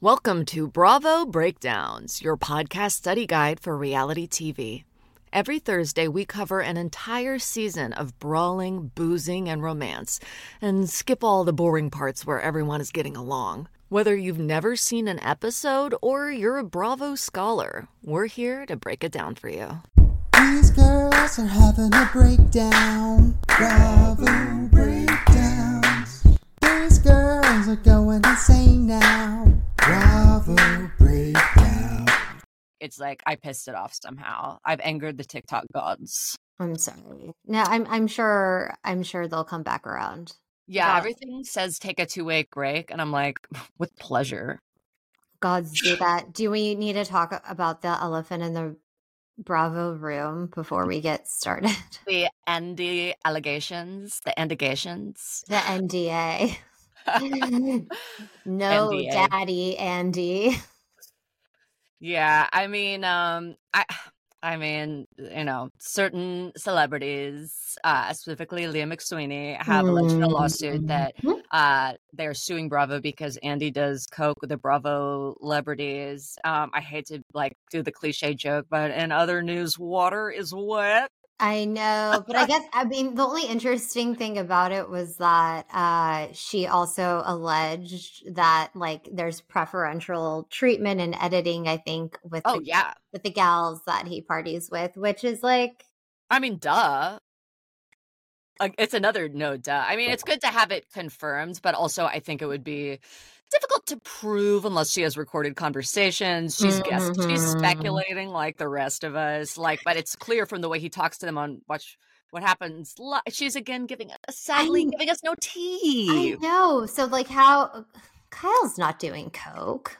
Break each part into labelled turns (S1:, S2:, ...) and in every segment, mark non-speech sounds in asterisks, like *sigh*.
S1: Welcome to Bravo Breakdowns, your podcast study guide for reality TV. Every Thursday, we cover an entire season of brawling, boozing, and romance, and skip all the boring parts where everyone is getting along. Whether you've never seen an episode or you're a Bravo scholar, we're here to break it down for you.
S2: These girls are having a breakdown. Bravo breakdowns. These girls are going insane now. Bravo breakdown.
S3: it's like I pissed it off somehow. I've angered the TikTok gods.
S4: I'm sorry. No, I'm I'm sure I'm sure they'll come back around.
S3: Yeah,
S4: God.
S3: everything says take a two week break, and I'm like, *laughs* with pleasure.
S4: Gods do *sighs* that. Do we need to talk about the elephant in the Bravo room before we get started?
S3: The Andy allegations, the allegations.
S4: The NDA. *laughs* no,
S3: NDA.
S4: Daddy Andy. *laughs*
S3: Yeah, I mean, um, I, *sighs* I mean, you know, certain celebrities, uh, specifically Leah McSweeney, have alleged in a lawsuit that
S4: Mhm.
S3: uh, they're suing Bravo because Andy does coke with the Bravo celebrities. Um, I hate to like do the cliche joke, but in other news, water is wet.
S4: I know, but I guess I mean the only interesting thing about it was that uh she also alleged that like there's preferential treatment and editing, I think, with
S3: Oh
S4: the,
S3: yeah,
S4: with the gals that he parties with, which is like
S3: I mean, duh. It's another no duh. I mean, it's good to have it confirmed, but also I think it would be difficult to prove unless she has recorded conversations. She's guessed, she's speculating like the rest of us. Like, but it's clear from the way he talks to them on Watch What Happens. Li- She's again giving sadly
S4: I-
S3: giving us no tea.
S4: I know. So like how Kyle's not doing coke.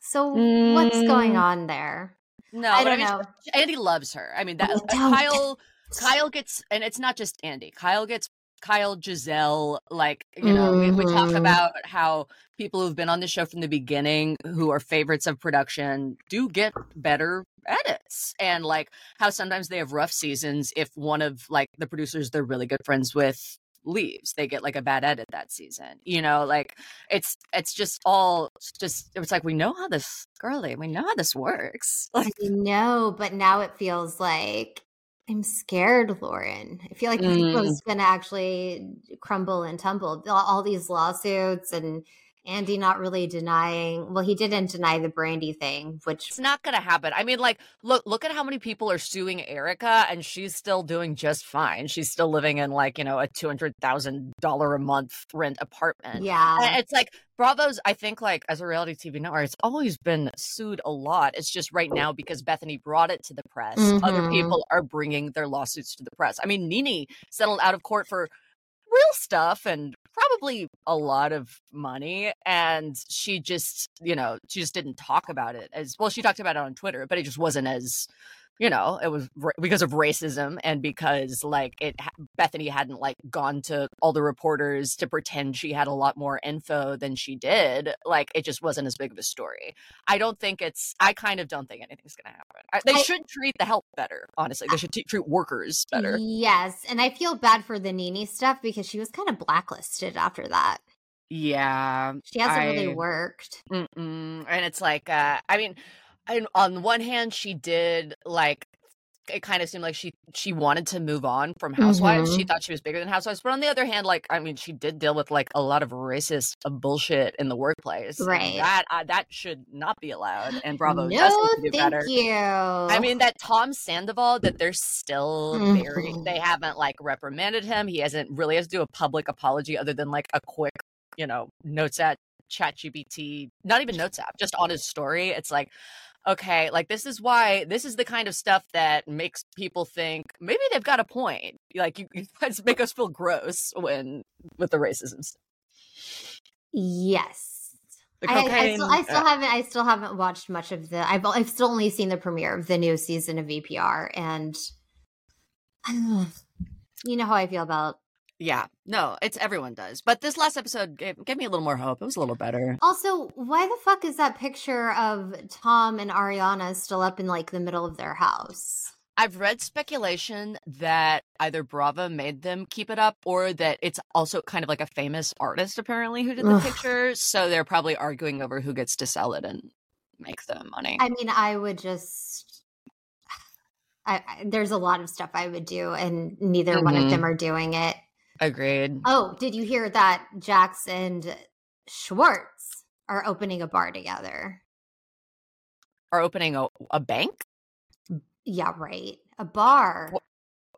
S4: So what's going
S3: Mm.
S4: on there?
S3: No,
S4: I
S3: but
S4: don't
S3: mean,
S4: know.
S3: Andy loves her. I mean, that
S4: I.
S3: Kyle. Kyle gets, and it's not just Andy. Kyle gets Kyle, Gizelle. Like you know, we, we talk
S4: Mhm.
S3: about how people who've been on the show from the beginning, who are favorites of production, do get better edits, and like how sometimes they have rough seasons if one of like the producers they're really good friends with leaves they get like a bad edit that season you know like it's it's just all it's just it's like we know how this girly we know how this works *laughs* like
S4: no but now it feels like I'm scared, Lauren. I feel like Bravo's mm. gonna actually crumble and tumble. All these lawsuits and Andy not really denying. Well, he didn't deny the Brandi thing, which
S3: it's not gonna happen. I mean, like, look, look at how many people are suing Erika, and she's still doing just fine. She's still living in like you know a two hundred thousand dollar a month rent apartment.
S4: yeah,
S3: And it's like Bravo's. I think like as a reality TV network, it's always been sued a lot. It's just right now because Bethenny brought it to the press. Other
S4: Mhm.
S3: people are bringing their lawsuits to the press. I mean, NeNe settled out of court for real stuff and probably a lot of money and she just you know she just didn't talk about it as well she talked about it on twitter but it just wasn't as you know it was ra- because of racism and because like it Bethenny hadn't like gone to all the reporters to pretend she had a lot more info than she did like it just wasn't as big of a story i don't think it's i kind of don't think anything's gonna happen I, they
S4: I-
S3: should treat the help better honestly they should t- treat workers better
S4: Yes, and I feel bad for the NeNe stuff because she was kind of blacklisted after that.
S3: yeah
S4: She hasn't really worked.
S3: Mm-mm. And it's like, uh, I mean, I, on one hand, she did like it kind of seemed like she she wanted to move on from Housewives. She thought she was bigger than Housewives, but on the other hand, like I mean, she did deal with like a lot of racist uh, bullshit in the workplace.
S4: Right.
S3: That uh, that should not be allowed. And Bravo does
S4: no,
S3: to do
S4: thank
S3: better.
S4: you.
S3: I mean that Tom Sandoval that they're still very
S4: Mhm.
S3: they haven't like reprimanded him. He hasn't really has to do a public apology other than like a quick, you know, notes at ChatGPT, not even notes app, just on his story. It's like, okay, like this is why this is the kind of stuff that makes people think maybe they've got a point. Like you, you *laughs* guys make us feel gross when with the racism. stuff.
S4: yes. I, I still, I still
S3: uh,
S4: haven't. I still haven't watched much of the. I've I've still only seen the premiere of the new season of VPR, and you know how I feel about.
S3: Yeah, no, it's everyone does. But this last episode gave, gave me a little more hope. It was a little better.
S4: Also, why the fuck is that picture of Tom and Ariana still up in like the middle of their house?
S3: I've read speculation that either Bravo made them keep it up or that it's also kind of like a famous artist apparently who did the
S4: Ugh.
S3: pictures. So they're probably arguing over who gets to sell it and make the money.
S4: I mean, I would just. *sighs* I, I, there's a lot of stuff I would do, and neither one of them mm-hmm. are doing it.
S3: Agreed.
S4: Oh, did you hear that Jax and Schwartz are opening a bar together?
S3: Are opening a, a bank?
S4: Yeah, right. A bar.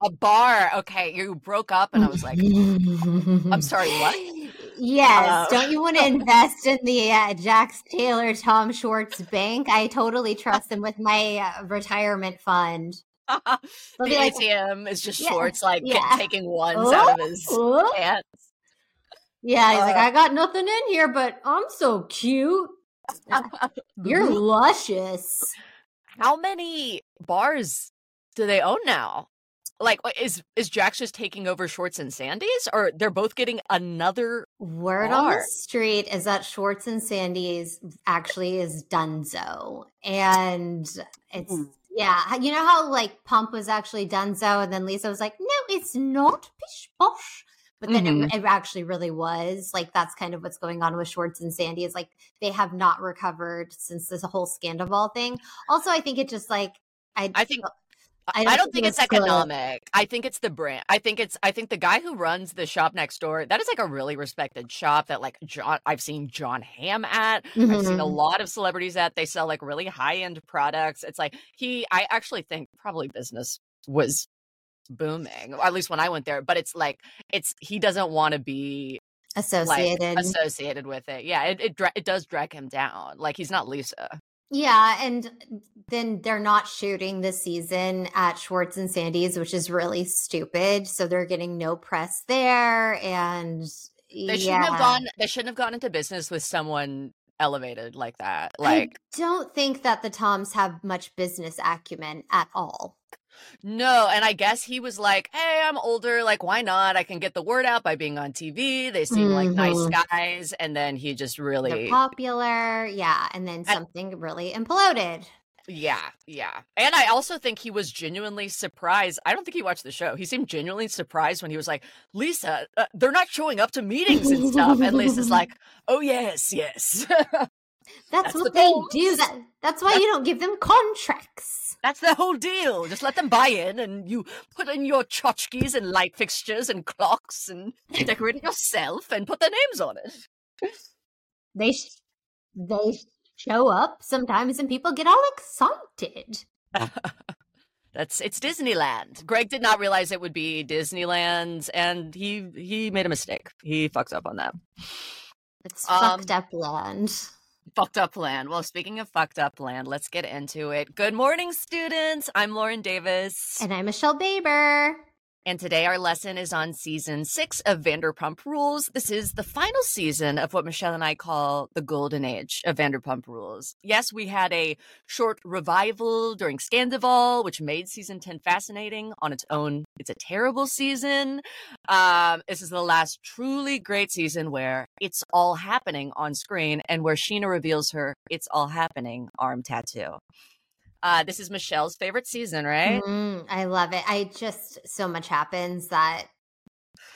S3: A bar. Okay. You broke up and I was like, *laughs* I'm sorry, what?
S4: Yes.
S3: Uh,
S4: Don't you want to *laughs* invest in the uh, Jax Taylor Tom Schwartz bank? I totally trust them with my uh, retirement fund. *laughs*
S3: the
S4: be like,
S3: ATM is just
S4: Yeah,
S3: Schwartz like
S4: yeah. *laughs*
S3: taking ones
S4: Oh,
S3: out of his
S4: oh.
S3: pants.
S4: Yeah, he's like,
S3: Uh.
S4: I got nothing in here, but I'm so cute. *laughs* You're luscious.
S3: How many bars do they own now? Like, is is Jax just taking over Schwartz and Sandy's, or they're both getting another?
S4: Word on the street is that Schwartz and Sandy's actually is Dunzo. And it's,
S3: Ooh.
S4: Yeah, you know how like Pump was actually Dunzo, and then Lisa was like, no, it's not Pish Posh. But then it, mm-hmm. it actually really was. Like, that's kind of what's going on with Schwartz and Sandy is like they have not recovered since this whole Scandal thing. Also, I think it just like, I,
S3: I think
S4: I
S3: I
S4: don't
S3: don't,
S4: think
S3: it's
S4: it's good.
S3: economic. I think it's the brand. I think it's. I think the guy who runs the shop next door. That is like a really respected shop that like John. I've seen Jon Hamm at. I've seen a
S4: Mhm.
S3: lot of celebrities at. They sell like really high end products. It's like he. I actually think probably business was booming. Or at least when I went there. But it's like it's he doesn't want to be like
S4: associated.
S3: associated with it. Yeah, it it, it does drag him down. Like he's not Lisa.
S4: Yeah, and then they're not shooting this season at Schwartz and Sandy's, which is really stupid. So they're getting no press there, and
S3: They
S4: yeah.
S3: shouldn't have gone. They shouldn't have gone into business with someone elevated like that. Like
S4: I don't think that the Toms have much business acumen at all.
S3: No, and I guess he was like, "Hey, I'm older. Like, why not? I can get the word out by being on TV. They seem like nice
S4: Mhm.
S3: guys." And then he just
S4: They're
S3: really,
S4: popular, yeah, and then something really imploded.
S3: yeah, yeah. And I also think he was genuinely surprised. I don't think he watched the show. He seemed genuinely surprised when he was like, "Lisa, uh, they're not showing up to meetings and stuff." And Lisa's like, *laughs* "Oh yes, yes." *laughs*
S4: That's,
S3: That's the
S4: what they do. That that's why you don't give them contracts.
S3: That's the whole deal. Just let them buy in and you put in your tchotchkes and light fixtures and clocks and *laughs* decorate it yourself and put their names on it.
S4: They sh- they show up sometimes, and people get all excited. *laughs*
S3: That's it's Disneyland. Greg did not realize it would be Disneyland and he he made a mistake. He fucked up on that.
S4: It's
S3: Um,
S4: fucked up land.
S3: Fucked up land. Well, speaking of fucked up land, let's get into it. Good morning, students. I'm Lauren Davis.
S4: And I'm Michele Baber.
S3: And today our lesson is on season six of Vanderpump Rules. This is the final season of what Michele and I call the golden age of Vanderpump Rules. Yes, we had a short revival during Scandoval, which made season 10 fascinating on its own. It's a terrible season. Um, this is the last truly great season where it's all happening on screen and where Scheana reveals her it's all happening arm tattoo. Uh, this is Michele's favorite season, right?
S4: Mm, I love it. I just so much happens that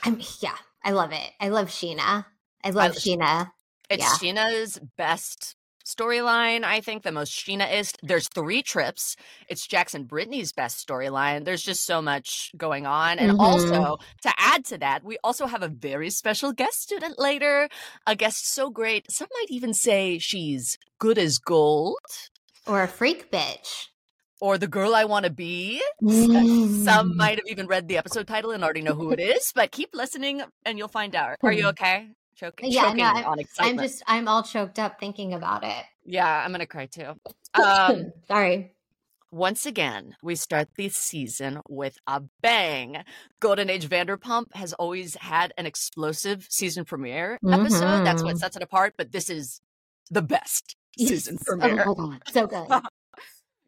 S4: I'm yeah, I love it. I love Scheana. I love
S3: I-
S4: Scheana.
S3: It's
S4: Yeah.
S3: Scheana's best storyline, I think, the most Scheana-ist. There's three trips. It's Jackson Brittany's best storyline. There's just so much going on. And
S4: Mhm.
S3: also, to add to that, we also have a very special guest student later. A guest so great, some might even say she's good as gold.
S4: Or a freak bitch.
S3: Or the girl I want to be.
S4: Mm.
S3: Some might have even read the episode title and already know who it is, but keep listening and you'll find out. Are you okay? Choking,
S4: Yeah,
S3: choking
S4: no, I-
S3: on
S4: I'm just I'm all choked up thinking about it.
S3: Yeah, I'm gonna cry too. *laughs* Um,
S4: Sorry.
S3: once again, we start this season with a bang. Golden Age Vanderpump has always had an explosive season premiere episode. That's what
S4: Mhm.
S3: sets it apart. But this is the best
S4: Yes.
S3: premiere.
S4: Oh my god, so *laughs* good.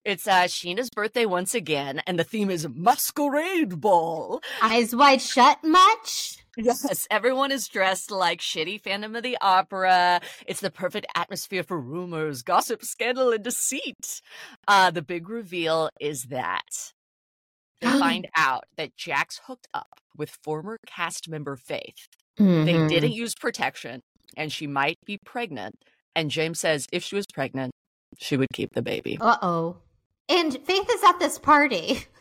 S3: It's uh, Scheana's birthday once again, and the theme is Masquerade Ball.
S4: Eyes wide shut much?
S3: Yes, everyone is dressed like shitty Phantom of the Opera. It's the perfect atmosphere for rumors, gossip, scandal, and deceit. Uh, the big reveal is that they find *gasps* out that Jax hooked up with former cast member Faith. They
S4: Mhm.
S3: didn't use protection and she might be pregnant. And James says if she was pregnant, she would keep the baby.
S4: Uh oh. And Faith is at this party. *laughs*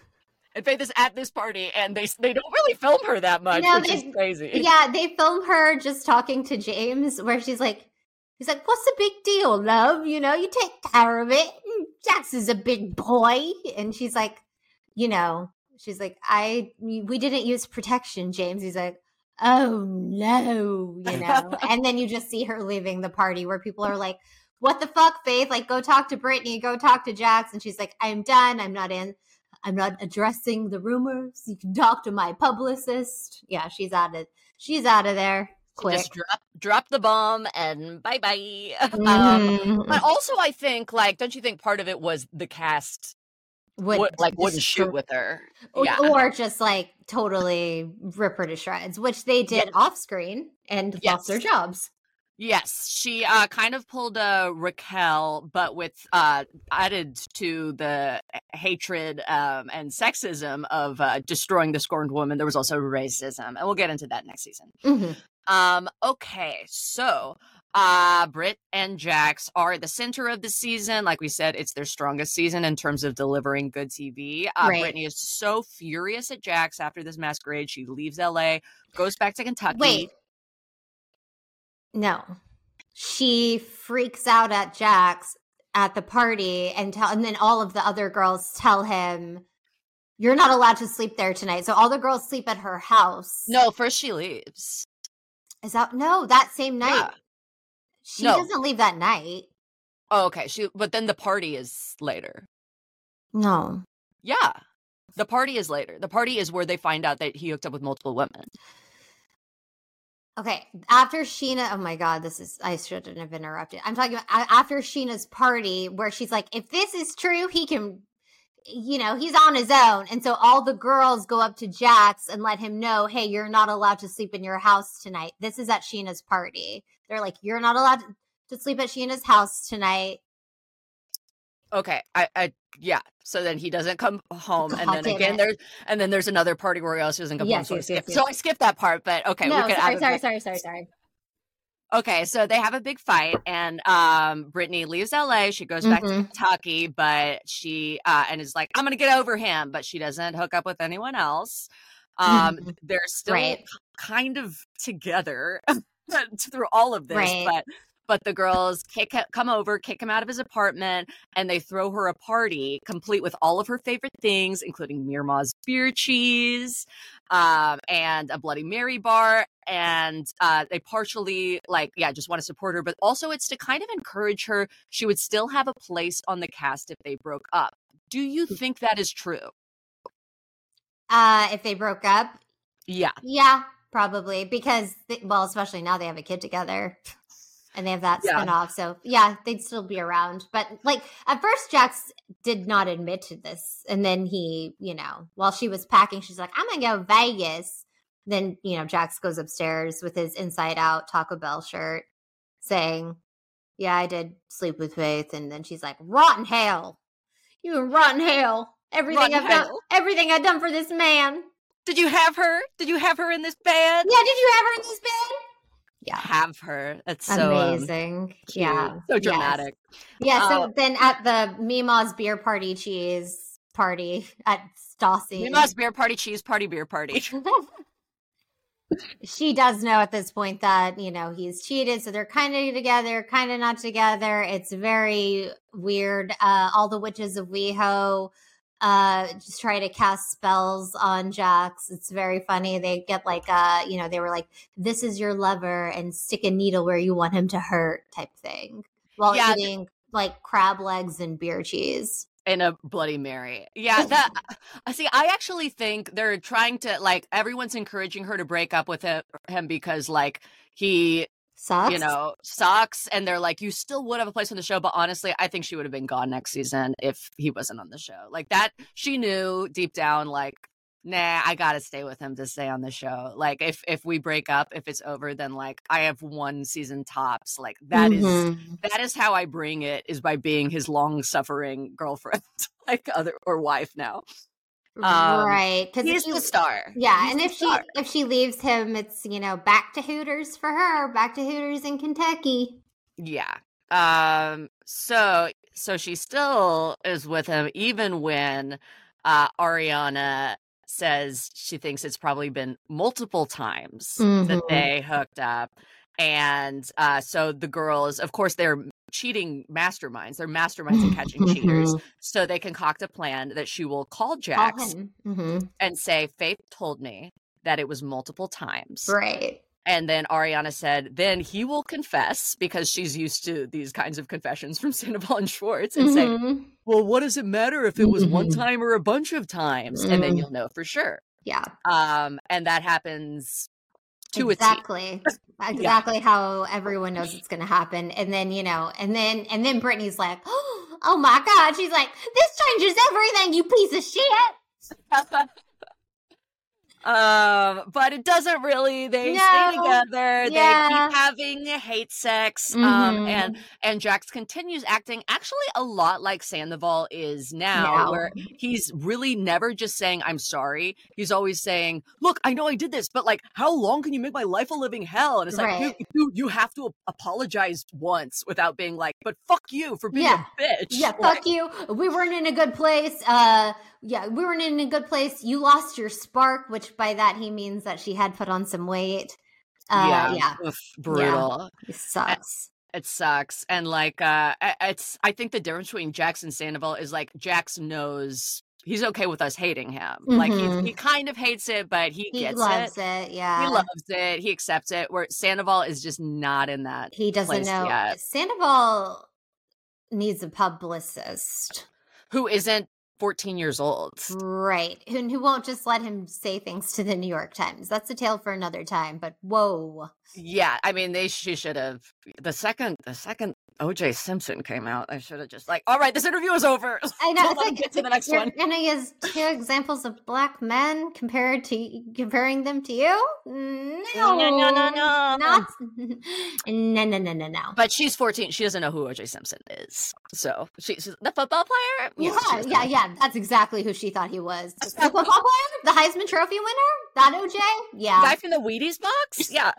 S3: And Faith is at this party and they they don't really film her that much,
S4: No,
S3: which
S4: they-
S3: is crazy. *laughs*
S4: yeah, they film her just talking to James, where she's like, he's like, "What's the big deal, love? You know, you take care of it. Jax is a big boy," and she's like, you know, she's like, "I we didn't use protection, James." He's like. Oh no, you *laughs* know, and then you just see her leaving the party where people are like, "What the fuck, Faith? Like, go talk to Brittany, go talk to Jax." And she's like, "I'm done. I'm not in. I'm not addressing the rumors. You can talk to my publicist." Yeah, she's out of she's out of there quick.
S3: Just drop drop the bomb and bye bye. *laughs* Um,
S4: Mhm.
S3: but also, I think like, don't you think part of it was the cast
S4: Would
S3: would, like wouldn't shoot with her?
S4: or,
S3: Yeah,
S4: or just like totally rip her to shreds, which they did off screen and lost their jobs.
S3: Yes, she uh, kind of pulled a Raquel, but with uh, added to the hatred um, and sexism of uh, destroying the scorned woman. There was also racism, and we'll get into that next season.
S4: Mhm.
S3: Um, okay, so uh, Britt and Jax are at the center of the season. Like we said, it's their strongest season in terms of delivering good TV. Uh,
S4: Right.
S3: Brittany is so furious at Jax after this masquerade. She leaves LA, goes back to Kentucky.
S4: Wait, no, she freaks out at Jax at the party and tell, and then all of the other girls tell him. You're not allowed to sleep there tonight. So all the girls sleep at her house.
S3: No, first she leaves.
S4: Is that no, that same night.
S3: Yeah.
S4: She
S3: No.
S4: doesn't leave that night.
S3: Oh, okay. She, but then the party is later.
S4: No.
S3: Yeah, the party is later. The party is where they find out that he hooked up with multiple women.
S4: Okay, after Scheana, oh my god, this is I shouldn't have interrupted. I'm talking about after Scheana's party where she's like, if this is true, he can, you know, he's on his own. And so all the girls go up to Jax and let him know, hey, you're not allowed to sleep in your house tonight. This is at Scheana's party. They're like, you're not allowed to sleep at Scheana's house tonight.
S3: Okay, I, I, yeah. So then he doesn't come home, and then again
S4: it.
S3: there's, and then there's another party where he also doesn't come home.
S4: Yes,
S3: So,
S4: yes,
S3: I skipped, so. I skipped that part, but okay,
S4: no,
S3: we
S4: sorry, sorry, sorry, sorry, sorry.
S3: Okay, so they have a big fight, and um, Brittany leaves LA. She goes back to
S4: Mhm.
S3: Kentucky, but she uh, and is like, "I'm gonna get over him," but she doesn't hook up with anyone else. Um, *laughs* they're still
S4: Right.
S3: kind of together *laughs* *laughs* through all of this,
S4: Right.
S3: but but the girls kick come over, kick him out of his apartment, and they throw her a party complete with all of her favorite things, including Mirma's beer cheese, um, and a Bloody Mary bar. And uh, they partially like, yeah, just want to support her, but also it's to kind of encourage her. She would still have a place on the cast if they broke up. Do you
S4: Mm.
S3: think that is true?
S4: Uh, if they broke up,
S3: Yeah.
S4: Yeah, probably because they, well, especially now they have a kid together, and they have that
S3: Yeah.
S4: spinoff. So yeah, they'd still be around. But like at first, Jax did not admit to this, and then he, you know, while she was packing, she's like, "I'm gonna go Vegas." Then you know, Jax goes upstairs with his Inside Out Taco Bell shirt, saying, "Yeah, I did sleep with Faith." And then she's like, "Rotten hell, you in rotten hell." Everything
S3: Rotten
S4: I've done, everything I've done for this man.
S3: Did you have her? Did you have her in this bed?
S4: Yeah, did you have her in this bed? Yeah.
S3: Have her. That's so um,
S4: Amazing. yeah.
S3: So
S4: Yes.
S3: dramatic.
S4: Yeah. So
S3: Uh,
S4: then at the Mima's beer party cheese party at Stassi.
S3: Mima's beer party, cheese party, beer party. *laughs* *laughs*
S4: she does know at this point that, you know, he's cheated. So they're kind of together, kind of not together. It's very weird. Uh, all the witches of WeHo uh just try to cast spells on Jax. It's very funny. They get like uh, you know, they were like, This is your lover and stick a needle where you want him to hurt type thing. While
S3: Yeah,
S4: eating like crab legs and beer cheese.
S3: in a bloody mary yeah that see i actually think they're trying to like everyone's encouraging her to break up with him because like he
S4: Sucks.
S3: you know sucks and they're like you still would have a place on the show but honestly i think she would have been gone next season if he wasn't on the show like that she knew deep down like nah i gotta stay with him to stay on the show like if if we break up if it's over then like i have one season tops like that is
S4: Mhm.
S3: that is how I bring it is by being his long suffering girlfriend, *laughs* like other or wife now. Um,
S4: right. Because
S3: He's the star.
S4: Yeah,
S3: He's
S4: and if she
S3: star.
S4: if she leaves him, it's you know back to Hooters for her, back to Hooters in Kentucky.
S3: Yeah. Um so so she still is with him even when uh Ariana says she thinks it's probably been multiple times that
S4: Mhm.
S3: they hooked up. And uh so the girls, of course, they're cheating masterminds. They're masterminds in catching cheaters.
S4: Mhm.
S3: So they concoct a plan that she will call Jax
S4: him. Mhm.
S3: and say, Faith told me that it was multiple times.
S4: Right.
S3: And then Ariana said, then he will confess because she's used to these kinds of confessions from *laughs* Sandoval and Schwartz and say,
S4: Mhm.
S3: well, what does it matter if it was one
S4: Mhm.
S3: time or a bunch of times? And then
S4: Mhm.
S3: you'll know for sure.
S4: Yeah.
S3: Um, and that happens to a T.
S4: exactly. *laughs* Exactly how everyone knows it's going to happen. And then you know and then and then brittany's like *gasps* oh my god. She's like this changes everything you piece of shit *laughs*
S3: Um, but it doesn't really. They
S4: No.
S3: stay together. They
S4: Yeah.
S3: keep having hate sex. Um,
S4: Mhm.
S3: and and Jax continues acting actually a lot like Sandoval is now, where he's really never just saying "I'm sorry." He's always saying, "Look, I know I did this, but like, how long can you make my life a living hell?" And it's like,
S4: Right.
S3: you, you you have to apologize once without being like, "But fuck you for being
S4: Yeah.
S3: a bitch." *laughs*
S4: yeah
S3: Like,
S4: fuck you we weren't in a good place uh yeah we weren't in a good place. You lost your spark which by that he means that she had put on some weight. Uh yeah,
S3: yeah, Oof, brutal.
S4: it sucks.
S3: it sucks. And like uh it's i think the difference between jax and sandoval is like jax knows he's okay with us hating him. Like
S4: Mhm.
S3: he, he kind of hates it but he,
S4: he
S3: gets
S4: loves
S3: it.
S4: it, yeah.
S3: he loves it. He accepts it. Where sandoval is just not in that
S4: he doesn't know.
S3: yet.
S4: sandoval needs a publicist.
S3: Who isn't 14 years old
S4: Right. Who, who won't just let him say things to the New York Times. That's a tale for another time, but whoa.
S3: Yeah i mean they she should have the second the second oj simpson came out i should have just like all right this interview is over
S4: I *laughs* know. It's like
S3: get to the next
S4: you're
S3: one
S4: gonna use two examples of black men compared to comparing them to you? No,
S3: no no no no
S4: not *laughs* no no no no no.
S3: But she's 14. She doesn't know who OJ Simpson is. So she's the football player.
S4: Yeah,
S3: doesn't
S4: yeah, yeah. That's exactly who she thought he was. The football player, the Heisman Trophy winner, that OJ. Yeah,
S3: Guy from the Wheaties box. Yeah.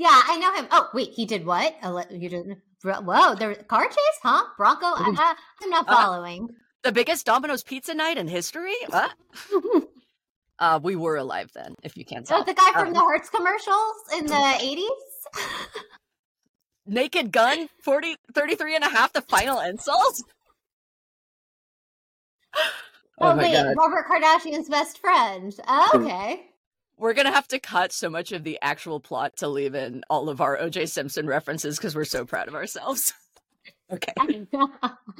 S4: Yeah, I know him. Oh, wait, he did what? You didn't. Whoa, there car chase, huh? Bronco. I, I'm not
S3: Uh,
S4: following.
S3: The biggest Domino's pizza night in history. What? *laughs* Uh, we were alive then, if you can't
S4: so the guy from
S3: Um,
S4: the Hertz commercials in the *laughs* 80s.
S3: Naked Gun, 40, 33 and a half, the final insult.
S4: Oh, wait, Robert Kardashian's best friend. Oh, okay.
S3: We're going to have to cut so much of the actual plot to leave in all of our OJ Simpson references because we're so proud of ourselves. *laughs* okay. *laughs*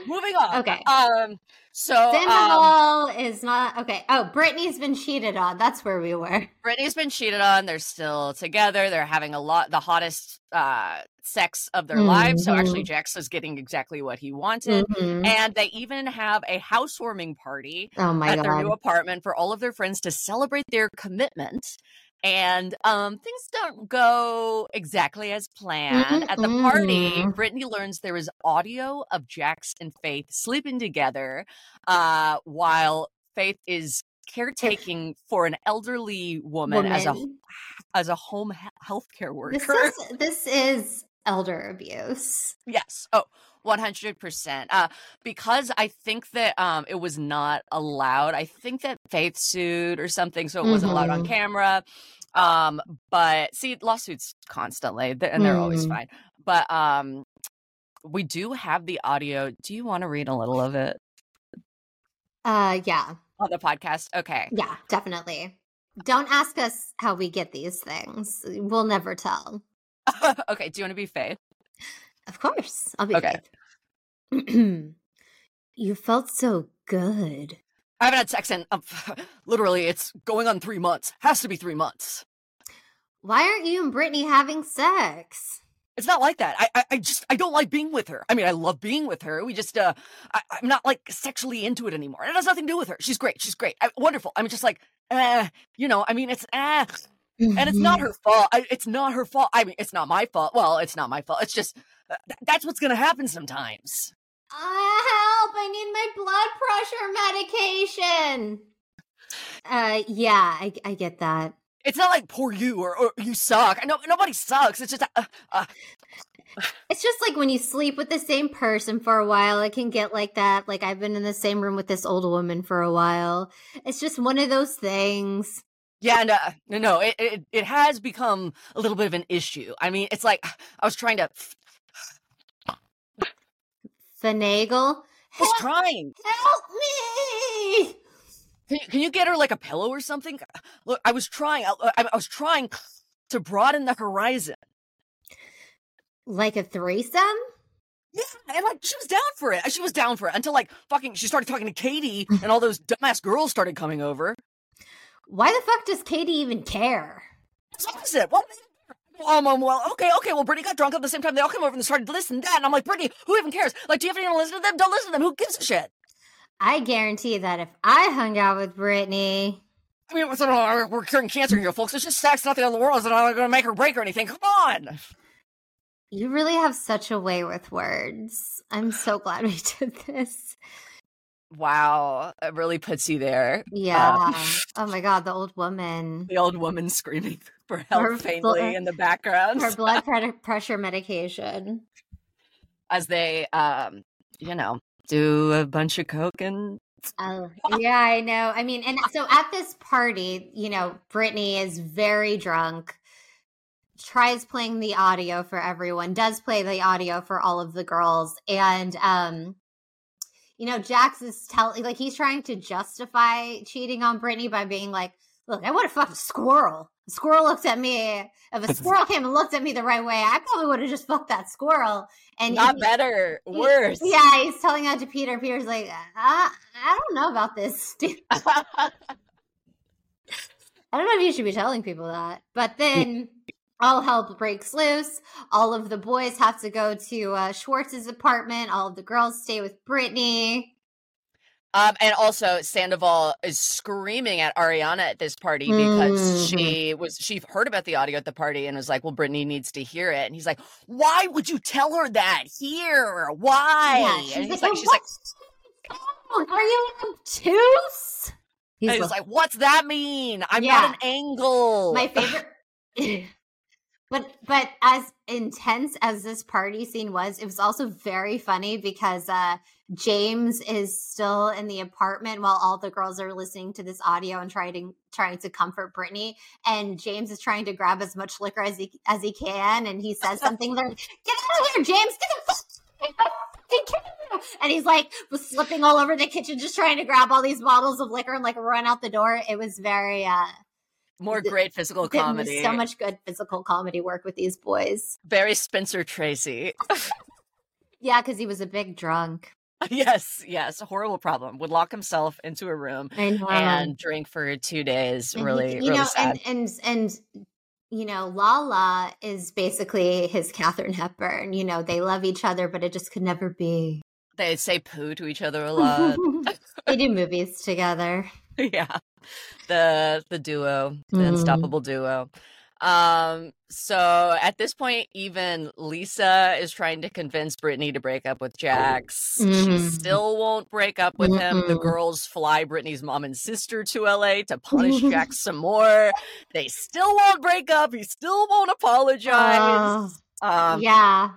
S3: Moving on.
S4: Okay.
S3: Um, so um,
S4: Sandoval is not okay. Oh, Brittany's been cheated on. That's where we were. *laughs*
S3: Brittany's been cheated on. They're still together. They're having a lot, the hottest uh, sex of their lives. So actually,
S4: Mhm.
S3: Jax is getting exactly what he wanted.
S4: Mhm.
S3: And they even have a housewarming party
S4: Oh my
S3: at their new apartment for all of their friends to celebrate their commitment. And um, things don't go exactly as planned. At the party, Brittany learns there is audio of Jax and Faith sleeping together uh, while Faith is caretaking for an elderly woman, as a as a home he- healthcare worker.
S4: This is this is elder abuse.
S3: Yes. Oh, 100%. Uh, because I think that um, it was not allowed. I think that Faith sued or something, so it wasn't allowed on
S4: Mhm.
S3: camera. Um, but see, lawsuits constantly, and they're always
S4: Mm.
S3: fine. But um, we do have the audio. Do you want to read a little of it
S4: Uh yeah.
S3: on the podcast? Okay.
S4: Yeah, definitely. Don't ask us how we get these things. We'll never tell. *laughs*
S3: okay. Do you want to be Faith?
S4: Of course. I'll be
S3: Okay. *clears throat*
S4: You felt so good.
S3: I haven't had sex in uh, *laughs* literally. It's going on three months. Has to be three months.
S4: Why aren't you and Brittany having sex?
S3: It's not like that. I, I, I just, I don't like being with her. I mean, I love being with her. We just, uh, I, I'm not like sexually into it anymore. It has nothing to do with her. She's great. She's great. I, wonderful. I'm just like, eh, you know. I mean, it's eh, and it's not her fault. I, it's not her fault. I mean, it's not my fault. Well, it's not my fault. It's just uh, that's what's gonna happen sometimes.
S4: Ah, help! I need my blood pressure medication. Uh, yeah, I, I get that.
S3: It's not like poor you or, or you suck. I know nobody sucks. It's just uh, uh,
S4: It's just like when you sleep with the same person for a while, it can get like that. Like I've been in the same room with this old woman for a while. It's just one of those things.
S3: yeah, and, uh, no, no, it, it it has become a little bit of an issue. I mean, it's like I was trying to,
S4: Finagle,
S3: I was trying.
S4: help me!
S3: Can you, can you get her like a pillow or something? Look, I was trying. I, I, was trying to broaden the horizon.
S4: Like a threesome?
S3: Yeah, and like she was down for it. She was down for it until like fucking she started talking to Katie, mm. and all those dumbass girls started coming over.
S4: Why the fuck does Katie even care?
S3: It's opposite. What? Um, um, well, okay, okay. Well, Brittany got drunk at the same time. They all came over and started listening to that. And I'm like, Brittany, who even cares? Like, do you have anyone to listen to them? Don't listen to them. Who gives a shit?
S4: I guarantee that if I hung out with Brittany,
S3: I mean, it's not, we're curing cancer here, folks. It's just sex, nothing in the world. It's not going to make her break or anything. Come on.
S4: you really have such a way with words. I'm so glad we *laughs* did this.
S3: Wow, it really puts you there.
S4: Yeah.
S3: Uh,
S4: oh my god, the old woman. *laughs*
S3: the old woman screaming for help
S4: Her
S3: faintly in the background
S4: Her blood *laughs* pressure medication.
S3: as they, um, you know, do a bunch of coke and
S4: Oh, *laughs* yeah, I know. I mean, and so at this party, you know, Brittany is very drunk, tries playing the audio for everyone, does play the audio for all of the girls. And, um, you know, Jax is telling, like, he's trying to justify cheating on Brittany by being like, look, I would have fucked a squirrel. A squirrel looked at me. If a *laughs* squirrel came and looked at me the right way, I probably would have just fucked that squirrel. And
S3: not
S4: he-
S3: better,
S4: he-
S3: worse.
S4: Yeah, he's telling that to Peter. Peter's like, uh, I don't know about this. *laughs* I don't know if you should be telling people that. But then all hell breaks loose. All of the boys have to go to uh, Schwartz's apartment. All of the girls stay with Brittany.
S3: Um, and also Sandoval is screaming at Ariana at this party because
S4: Mhm.
S3: she was she heard about the audio at the party and was like, "Well, Brittany needs to hear it." And he's like, "Why would you tell her that here? Why?"
S4: Yeah, she's
S3: and
S4: like,
S3: he's like,
S4: "Oh,
S3: "She's like,
S4: Are you obtuse? He's
S3: and he's
S4: like,
S3: like, what's that mean? I'm
S4: Yeah.
S3: not an angle."
S4: my favorite *laughs* *laughs* but but as intense as this party scene was it was also very funny because uh james is still in the apartment while all the girls are listening to this audio and trying to trying to comfort brittany and james is trying to grab as much liquor as he as he can and he says something like get out of here james get the fuck out of the and he's like was slipping all over the kitchen just trying to grab all these bottles of liquor and like run out the door it was very uh
S3: More great physical comedy.
S4: So much good physical comedy work with these boys.
S3: Very Spencer Tracy. *laughs*
S4: Yeah, because he was a big drunk. *laughs*
S3: yes, yes, a horrible problem. Would lock himself into a room and drink for two days.
S4: And
S3: really,
S4: you
S3: really
S4: know,
S3: sad.
S4: and and and you know, Lala is basically his Katharine Hepburn. You know, they love each other, but it just could never be.
S3: they say poo to each other a lot. *laughs*
S4: they do movies together. *laughs*
S3: yeah the the duo the
S4: Mhm.
S3: unstoppable duo um so at this point even lisa is trying to convince brittany to break up with jax. She
S4: Mhm.
S3: still won't break up with him. The girls fly brittany's mom and sister to la to punish jax *laughs* some more. They still won't break up. He still won't apologize. Um
S4: yeah,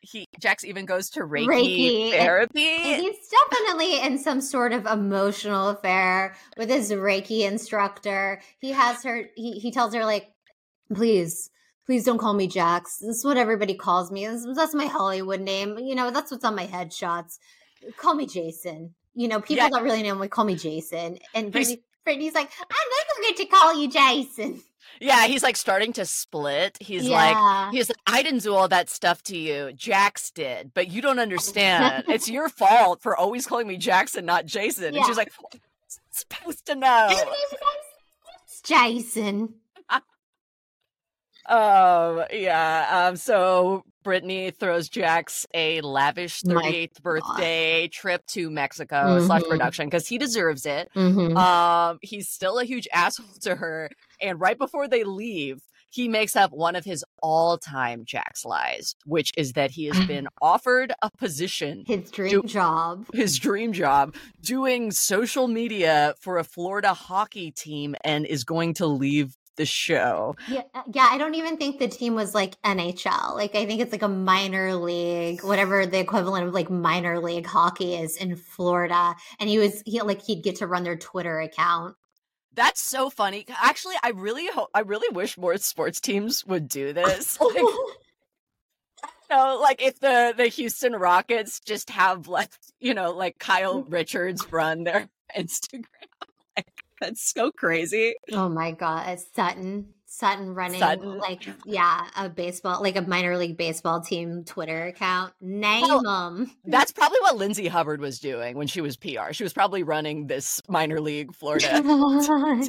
S3: he jax even goes to reiki,
S4: Reiki.
S3: therapy.
S4: And he's definitely in some sort of emotional affair with his Reiki instructor. He has her, he, he tells her, like, please, please don't call me Jax. This is what everybody calls me. This, that's my Hollywood name. You know, that's what's on my headshots. Call me Jason. You know, people
S3: Yeah.
S4: don't really know me. Call me Jason. And
S3: He's-
S4: Brittany, Brittany's like, I never get to call you Jason.
S3: yeah he's like starting to split he's like. He's like, I didn't do all that stuff to you. Jax did, but you don't understand. *laughs* it's your fault for always calling me Jackson, not Jason. And she's like, "What am I supposed to know. *laughs*
S4: Jason.
S3: Um, yeah. Um, so Brittany throws Jax a lavish
S4: My
S3: 38th birthday trip to Mexico slash
S4: Mhm.
S3: production because he deserves it.
S4: Mm-hmm.
S3: Um, he's still a huge *laughs* asshole to her. And right before they leave, he makes up one of his all-time Jax lies, which is that he has been *sighs* offered a position,
S4: his dream do- job,
S3: his dream job, doing social media for a Florida hockey team, and is going to leave the show.
S4: Yeah, uh, yeah. I don't even think the team was like NHL. Like I think it's like a minor league, whatever the equivalent of like minor league hockey is in Florida. And he was he like he'd get to run their Twitter account.
S3: That's so funny. Actually, I really hope I really wish more sports teams would do this. *laughs* Like, you know, like if the the Houston Rockets just have like you know like Kyle Richards run their *laughs* Instagram. That's so crazy.
S4: Oh my god, Sutton. Sutton running Sutton. like yeah a baseball like a minor league baseball team Twitter account. Name well, them. *laughs*
S3: That's probably what Lindsay Hubbard was doing when she was PR. She was probably running this minor league Florida.
S4: she *laughs*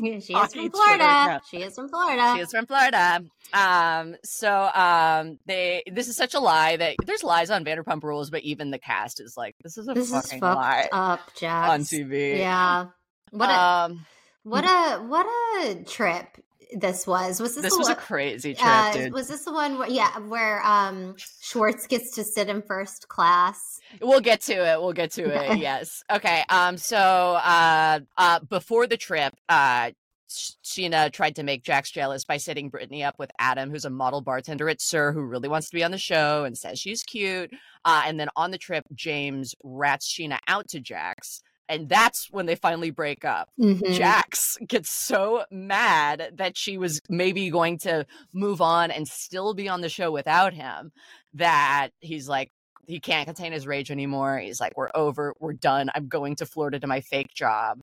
S4: is from Florida. She is from Florida.
S3: She is from Florida. Um. So um. They. This is such a lie that there's lies on Vanderpump Rules, but even the cast is like, this is a this fucking is lie
S4: up, Jax.
S3: on TV.
S4: Yeah. What a um, what a what a trip this was. Was this,
S3: this was
S4: one,
S3: a crazy trip, uh, dude.
S4: Was this the one where yeah, where um Schwartz gets to sit in first class?
S3: We'll get to it. We'll get to it. yes. Okay. Um so uh uh before the trip, uh Scheana tried to make Jax jealous by setting Brittany up with Adam, who's a model bartender at SUR, who really wants to be on the show and says she's cute. Uh, and then on the trip, James rats Scheana out to Jax and that's when they finally break up. Mm-hmm. Jax gets so mad that she was maybe going to move on and still be on the show without him that he's like, he can't contain his rage anymore. He's like, we're over, we're done. I'm going to Florida to my fake job.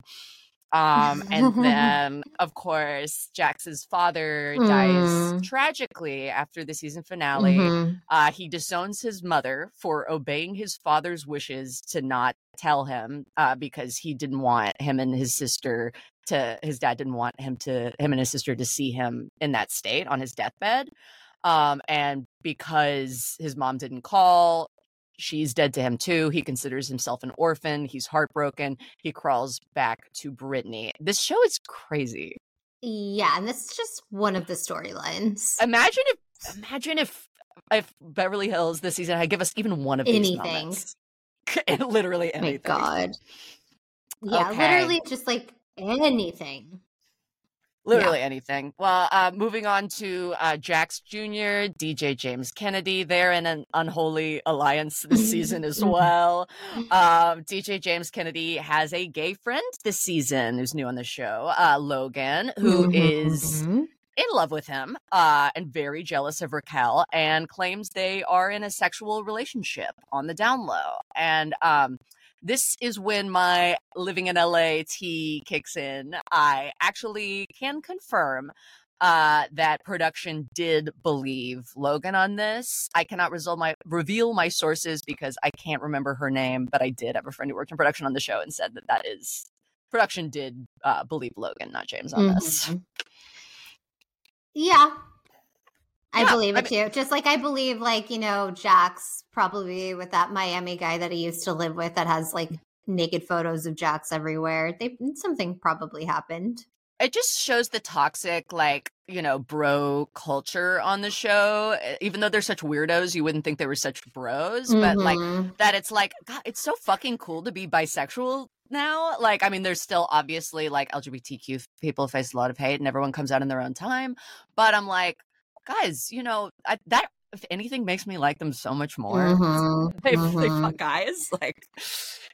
S3: Um, *laughs* and then, of course, Jax's father dies mm. tragically after the season finale. Mm-hmm. Uh, he disowns his mother for obeying his father's wishes to not tell him uh, because he didn't want him and his sister to, his dad didn't want him to, him and his sister to see him in that state on his deathbed. Um, and because his mom didn't call, she's dead to him too. He considers himself an orphan. He's heartbroken. He crawls back to Brittany. This show is crazy.
S4: Yeah, and this is just one of the storylines.
S3: Imagine if imagine if if Beverly Hills this season had give us even one of these anything. *laughs* literally anything.
S4: My God. Yeah, okay. literally just like anything.
S3: Literally yeah. anything. Well, uh, moving on to uh, Jax Jr., DJ James Kennedy. They're in an unholy alliance this *laughs* season as well. Um, DJ James Kennedy has a gay friend this season who's new on the show, uh, Logan, who is mm-hmm. in love with him uh, and very jealous of Raquel and claims they are in a sexual relationship on the down low. And um, this is when my living in LA tea kicks in. I actually can confirm uh, that production did believe Logan on this. I cannot my reveal my sources because I can't remember her name, but I did have a friend who worked in production on the show and said that that is production did uh, believe Logan, not James, on mm-hmm. this.
S4: Yeah, I yeah, believe it I mean, too. Just like I believe, like, you know, Jax probably with that Miami guy that he used to live with that has like naked photos of Jax everywhere. They something probably happened.
S3: It just shows the toxic, like, you know, bro culture on the show. Even though they're such weirdos, you wouldn't think they were such bros. Mm-hmm. But like mm-hmm. that it's like, God, it's so fucking cool to be bisexual now. Like, I mean, there's still obviously like LGBTQ people face a lot of hate and everyone comes out in their own time. But I'm like, guys, you know, I, that if anything makes me like them so much more. Mm-hmm, *laughs* they, mm-hmm. they fuck guys like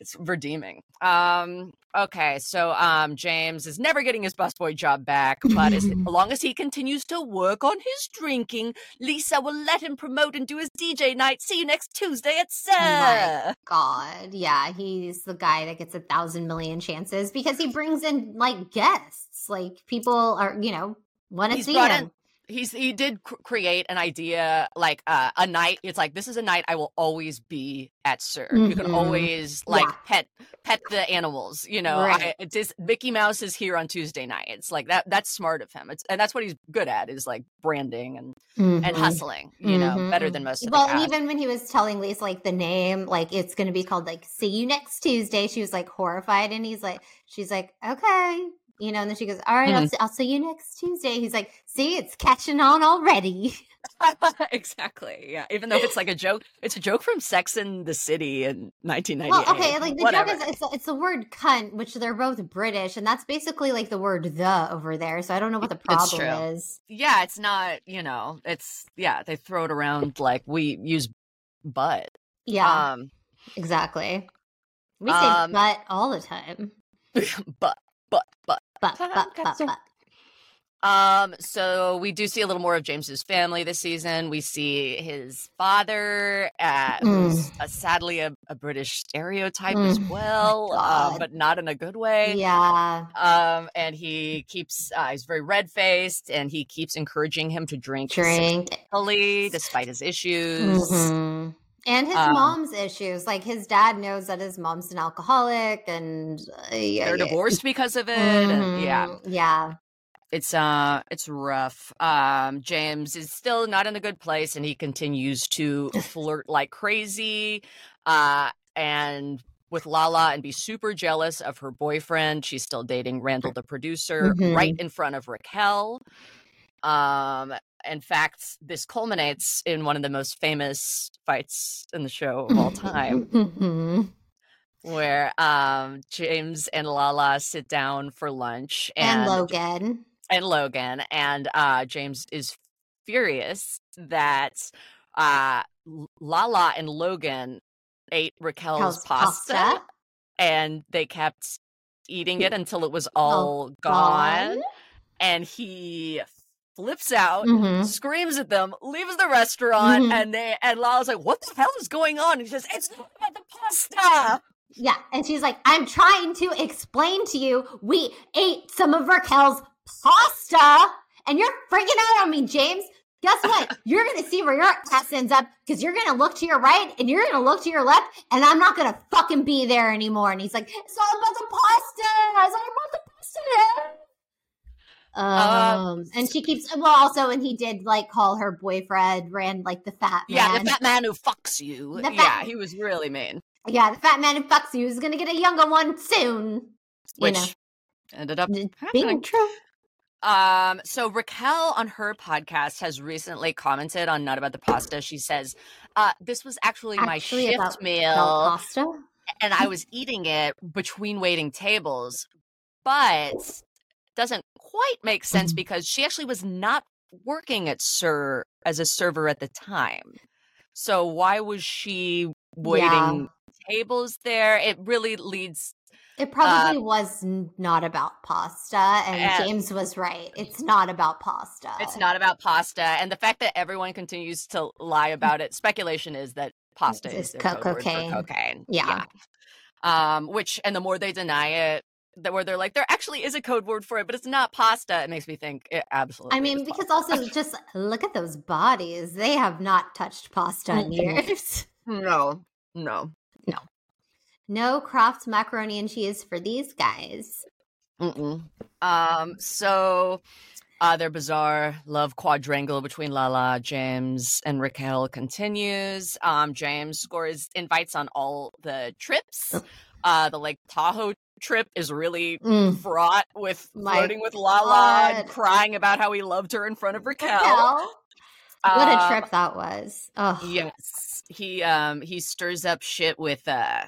S3: it's redeeming. Um okay, so um James is never getting his busboy job back, but as *laughs* long as he continues to work on his drinking, Lisa will let him promote and do his DJ night. See you next Tuesday at. Oh
S4: God, yeah, he's the guy that gets a thousand million chances because he brings in like guests, like people are you know want to see him. In,
S3: he's he did cr- create an idea like uh, a night it's like this is a night i will always be at SUR. mm-hmm. you can mm-hmm. always like yeah. pet pet the animals you know right. I, just mickey mouse is here on tuesday night it's like that that's smart of him it's and that's what he's good at is like branding and mm-hmm. and hustling you know mm-hmm. better than most
S4: well even when he was telling lisa like the name like it's going to be called like see you next tuesday she was like horrified and he's like she's like okay you know, and then she goes, "All right, I'll,
S3: Mhm.
S4: see, I'll see you next Tuesday." He's like, "See, it's catching on already." *laughs*
S3: exactly. Yeah. Even though it's like a joke, it's a joke from Sex in the City in 1998.
S4: Well, okay, like the
S3: Whatever.
S4: joke is it's, it's the word "cunt," which they're both British, and that's basically like the word "the" over there. So I don't know what the problem is.
S3: yeah, it's not, you know, it's, yeah, they throw it around like we use butt.
S4: Yeah,
S3: Um,
S4: exactly. We say
S3: um,
S4: "but" all the time. *laughs*
S3: but, but, but.
S4: But, but, but, but.
S3: Um, so we do see a little more of James's family this season. We see his father, uh, who's uh, sadly a, a British stereotype as
S4: Mm,
S3: well, uh, but not in a good way.
S4: Yeah.
S3: Um, and he keeps, uh, he's very red faced and he keeps encouraging him to drink,
S4: Drink.
S3: despite his issues.
S4: Mhm. And his
S3: Um,
S4: mom's issues. Like his dad knows that his mom's an alcoholic and uh, yeah,
S3: They're
S4: yeah.
S3: divorced because of it. And yeah,
S4: Mhm. Yeah.
S3: it's uh it's rough um james is still not in a good place and he continues to *laughs* flirt like crazy uh and with lala and be super jealous of her boyfriend she's still dating randall the producer
S4: Mhm.
S3: right in front of raquel um in fact this culminates in one of the most famous fights in the show of all time
S4: Mhm.
S3: where um james and lala sit down for lunch
S4: And,
S3: and
S4: Logan.
S3: and Logan, and uh, James is furious that uh, Lala and Logan ate Raquel's pasta,
S4: pasta.
S3: and they kept eating it until it was
S4: All
S3: all gone.
S4: gone.
S3: And he flips out.
S4: Mhm.
S3: Screams at them, leaves the restaurant,
S4: Mhm.
S3: and they and Lala's like, "What the hell is going on?" And he says, "It's not about the pasta."
S4: Yeah. And she's like, I'm trying to explain to you, we ate some of Raquel's pasta and you're freaking out on me, James. Guess what? *laughs* you're going to see where your ass ends up because you're going to look to your right and you're going to look to your left and I'm not going to fucking be there anymore. And he's like, it's all about the pasta. It's all about the pasta. Um, and she keeps well also, and he did like call her boyfriend, ran like the fat man.
S3: Yeah, the fat man who fucks you.
S4: Fat-
S3: yeah, he was really mean.
S4: yeah, the fat man who fucks you is gonna get a younger one soon. You
S3: Which
S4: know,
S3: ended up
S4: being
S3: happening.
S4: true.
S3: Um, so Raquel on her podcast has recently commented on Not About the Pasta. She says, uh, this was actually, my shift meal
S4: pasta.
S3: and I was eating it between waiting tables, but quite make sense
S4: Mhm.
S3: because she actually was not working at SUR as a server at the time. So why was she waiting tables there? It really leads
S4: It probably was not about pasta, and
S3: Uh,
S4: James was right. It's not about pasta.
S3: It's not about pasta, and the fact that everyone continues to lie about it. Speculation is that pasta
S4: It's
S3: is
S4: co-
S3: code word for
S4: cocaine.
S3: cocaine.
S4: Yeah.
S3: Yeah. Um, which and the more they deny it, where they're like, there actually is a code word for it, but it's not pasta. It makes me think it absolutely.
S4: I mean, because
S3: pasta.
S4: also just look at those bodies. They have not touched pasta in *laughs* years. *laughs*
S3: no, no,
S4: No Kraft macaroni and cheese for these guys.
S3: Mm-mm. Um, so uh, their bizarre love quadrangle between Lala, James, and Raquel continues. Um, James scores invites on all the trips. Uh, the Lake Tahoe trip is really
S4: Mm.
S3: fraught with
S4: My
S3: flirting with Lala, and crying about how he loved her in front of Raquel.
S4: Raquel. What a
S3: Um,
S4: trip that was. Oh,
S3: Yes, he um he stirs up shit with uh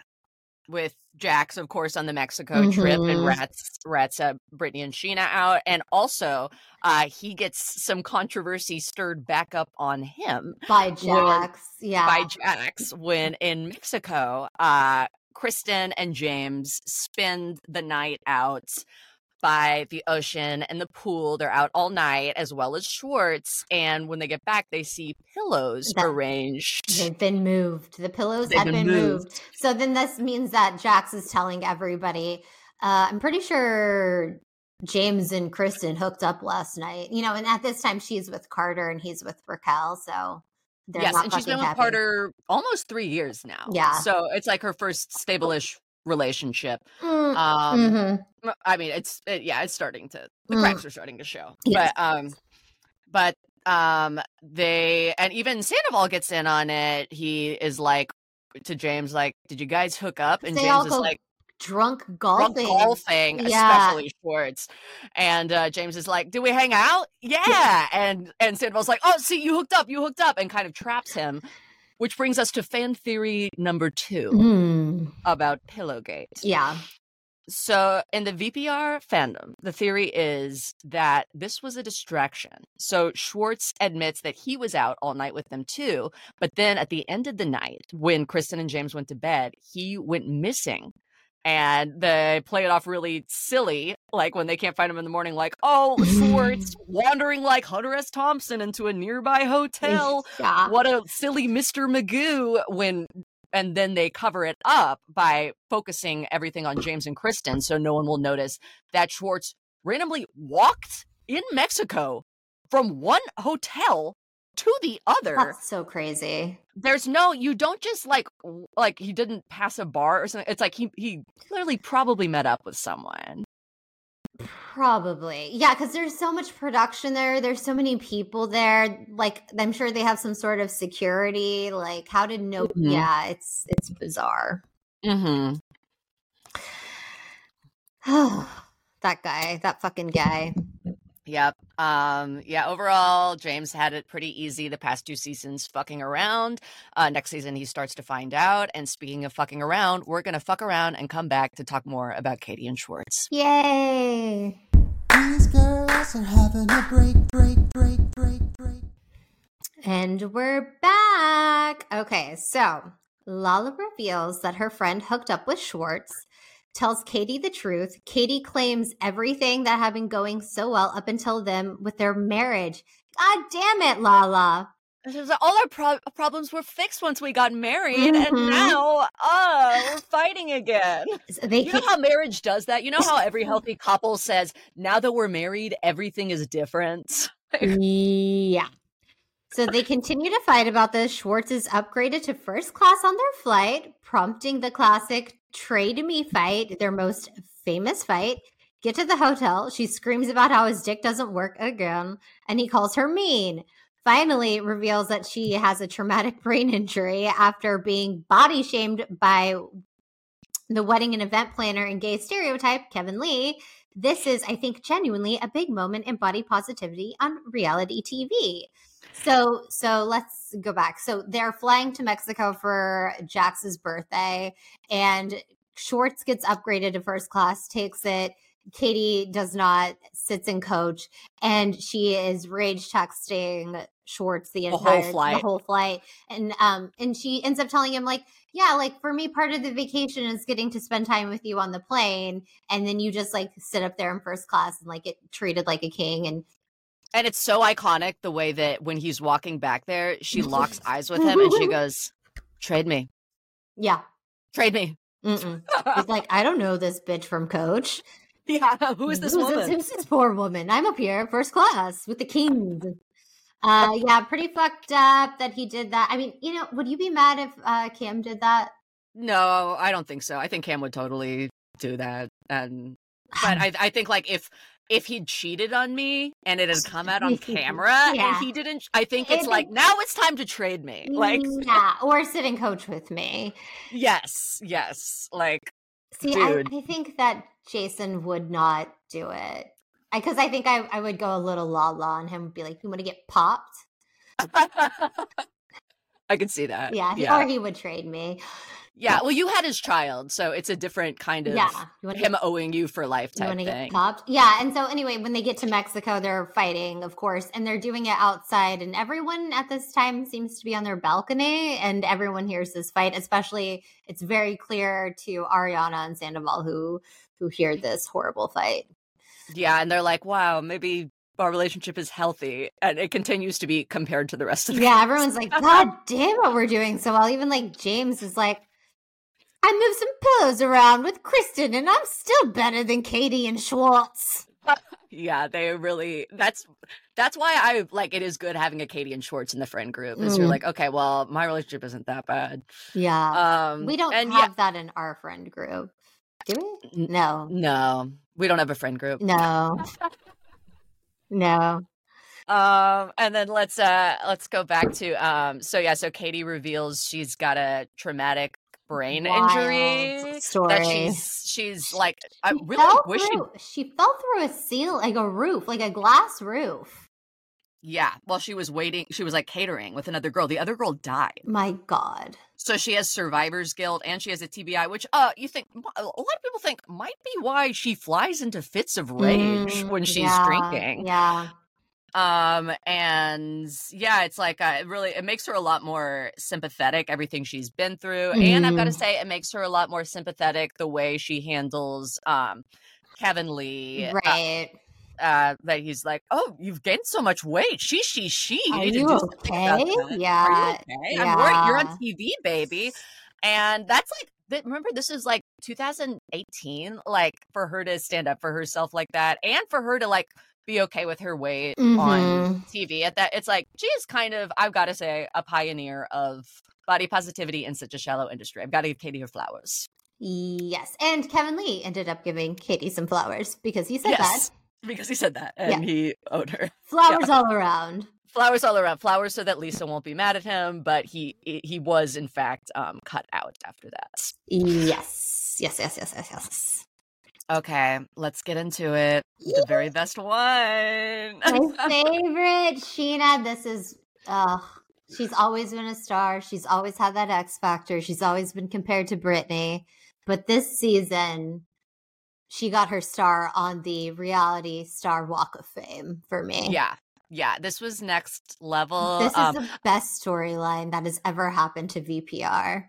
S3: with Jax, of course, on the Mexico trip, and
S4: Mhm.
S3: rats rats uh, Brittany and Scheana out, and also uh he gets some controversy stirred back up on him
S4: by Jax. Yeah.
S3: by Jax when in Mexico, uh Kristen and James spend the night out by the ocean and the pool. They're out all night, as well as Schwartz. And when they get back, they see pillows
S4: That-
S3: arranged.
S4: They've been moved. The pillows
S3: They've
S4: have
S3: been
S4: been, moved. So then this means that Jax is telling everybody. Uh, I'm pretty sure James and Kristen hooked up last night. You know, and at this time she's with Carter and he's with Raquel. So they're
S3: yes, and she's been with
S4: happy.
S3: Carter almost three years now.
S4: Yeah.
S3: So it's like her first stable-ish relationship.
S4: Mm,
S3: Um,
S4: mhm.
S3: m- I mean, it's it, yeah, it's starting to the
S4: Mm.
S3: cracks are starting to show.
S4: Yes.
S3: But um, but um, they and even Sandoval gets in on it. He is like to James, like, "Did you guys hook up?" And
S4: They
S3: James
S4: all
S3: is
S4: go
S3: like,
S4: drunk
S3: drunk
S4: golfing.
S3: golfing,
S4: Yeah.
S3: especially Schwartz. And uh, James is like, "Do we hang out?" Yeah. And and Sandoval's like, "Oh, see, you hooked up, you hooked up," and kind of traps him. Which brings us to fan theory number two
S4: Mm,
S3: about Pillowgate.
S4: yeah.
S3: So, in the VPR fandom, the theory is that this was a distraction. So, Schwartz admits that he was out all night with them too. But then at the end of the night, when Kristen and James went to bed, he went missing. And they play it off really silly, like when they can't find him in the morning, like, oh, Schwartz *laughs* wandering like Hunter S. Thompson into a nearby hotel
S4: Yeah.
S3: what a silly Mr. Magoo when and then they cover it up by focusing everything on James and Kristen so no one will notice that Schwartz randomly walked in Mexico from one hotel to the other.
S4: That's so crazy.
S3: There's no you don't just like like he didn't pass a bar or something. It's like he he clearly probably met up with someone.
S4: Probably. Yeah, because there's so much production there. There's so many people there. Like, I'm sure they have some sort of security. Like, how did no
S3: Mhm.
S4: yeah, it's it's bizarre.
S3: Mm-hmm.
S4: Oh, *sighs* that guy, that fucking guy.
S3: Yep. Um, yeah, overall, James had it pretty easy the past two seasons fucking around. Uh, next season, he starts to find out. And speaking of fucking around, we're going to fuck around and come back to talk more about Katie and Schwartz.
S4: Yay.
S2: These girls are having a break, break, break, break, break.
S4: And we're back. Okay, so Lala reveals that her friend hooked up with Schwartz, tells Katie the truth. Katie claims everything that had been going so well up until then with their marriage. God damn it, Lala.
S3: All our pro- problems were fixed once we got married,
S4: Mhm.
S3: and now, uh, we're fighting again.
S4: So They
S3: You know how marriage does that? You know how every *laughs* healthy couple says, now that we're married, everything is different? *laughs*
S4: Yeah. So they continue to fight about this. Schwartz is upgraded to first class on their flight, prompting the classic trade me fight, their most famous fight. Get to the hotel. She screams about how his dick doesn't work again, and he calls her mean. Finally, reveals that she has a traumatic *laughs* brain injury after being body shamed by the wedding and event planner and gay stereotype, Kevin Lee. This is, I think, genuinely a big moment in body positivity on reality TV. So, so let's go back. So they're flying to Mexico for Jax's birthday, and Schwartz gets upgraded to first class, takes it. Katie does not, sits in coach, and she is rage texting Schwartz the
S3: whole
S4: entire
S3: flight.
S4: the whole flight, and um, and she ends up telling him like, yeah, like for me, part of the vacation is getting to spend time with you on the plane, and then you just like sit up there in first class and like get treated like a king, and
S3: And it's so iconic the way that when he's walking back there, she locks *laughs* eyes with him and she goes, Trade me,
S4: yeah,
S3: trade me.
S4: mm-mm. He's like, I don't know this bitch from Coach. *laughs*
S3: yeah, who is this
S4: Who's
S3: woman?
S4: Who's this poor woman? I'm up here, first class, with the kings. Uh, yeah, pretty fucked up that he did that. I mean, you know, would you be mad if uh, Cam did that?
S3: No, I don't think so. I think Cam would totally do that. And but *sighs* I I think like if if he cheated on me and it had come out on *laughs* camera
S4: Yeah.
S3: and he didn't I think it's like now it's time to trade me. Like mm,
S4: yeah, or sit and coach with me.
S3: yes, yes. Like
S4: See, I. I think that Jason would not do it. Because I, think I, I would go a little la la on him, be like, you want to get popped? *laughs*
S3: I can see that.
S4: Yeah,
S3: Yeah.
S4: or he would trade me.
S3: Yeah. Well, you had his child, so it's a different kind of
S4: Yeah, you want to
S3: him owing you for life type
S4: get
S3: thing.
S4: Yeah. And so anyway, when they get to Mexico, they're fighting, of course, and they're doing it outside. And everyone at this time seems to be on their balcony, and everyone hears this fight. Especially, it's very clear to Ariana and Sandoval who who hear this horrible fight.
S3: Yeah, and they're like, "Wow, maybe our relationship is healthy," and it continues to be compared to the rest of the.
S4: Yeah, *laughs* everyone's like, God damn what we're doing so well. Even like James is like, I moved some pillows around with Kristen, and I'm still better than Katie and Schwartz.
S3: Yeah, they really. That's that's why I like. It is good having a Katie and Schwartz in the friend group. Is you're
S4: Mm.
S3: like, okay, well, my relationship isn't that bad.
S4: Yeah.
S3: Um,
S4: we don't have that in our friend group. Do we? No.
S3: no, we don't have a friend group.
S4: No. No.
S3: Um, and then let's uh let's go back to um. So yeah, so Katie reveals she's got a traumatic brain
S4: Wild
S3: injury.
S4: story.
S3: that she's she's like, I
S4: She
S3: really
S4: fell
S3: wish she
S4: through, she fell through a seal, like a roof, like a glass roof.
S3: Yeah, while she was waiting, she was like catering with another girl. The other girl died.
S4: My God.
S3: So she has survivor's guilt and she has a TBI, which uh you think a lot of people think might be why she flies into fits of rage
S4: Mm,
S3: when she's
S4: yeah,
S3: drinking.
S4: Yeah.
S3: Um and yeah, it's like uh, it really it makes her a lot more sympathetic everything she's been through and I've got to
S4: Mhm.
S3: say it makes her a lot more sympathetic the way she handles um Kevin Lee uh,
S4: Right.
S3: uh, that he's like, "Oh, you've gained so much weight. She, she, she. You
S4: Are you
S3: do something about
S4: okay? Yeah,
S3: Are you okay? I'm worried. You're on TV, baby." And that's like, remember, this is like 2018. Like for her to stand up for herself like that, and for her to like be okay with her weight on
S4: Mhm.
S3: TV. At that, it's like she is kind of, I've got to say, a pioneer of body positivity in such a shallow industry. I've got to give Katie her flowers.
S4: Yes. And Kevin Lee ended up giving Katie some flowers because he said
S3: yes, because he said that, and he owed her.
S4: that. Flowers all around.
S3: flowers all around flowers so that lisa won't be mad at him but he he was in fact um cut out after that
S4: Yes. Yes, yes, yes, yes, yes.
S3: Okay let's get into it the very best one
S4: My *laughs* favorite, Scheana. This is, uh, she's always been a star. She's always had that X factor. She's always been compared to Britney. But this season, she got her star on the reality star walk of fame for me.
S3: yeah yeah this was next level
S4: This is
S3: um,
S4: the best storyline that has ever happened to VPR.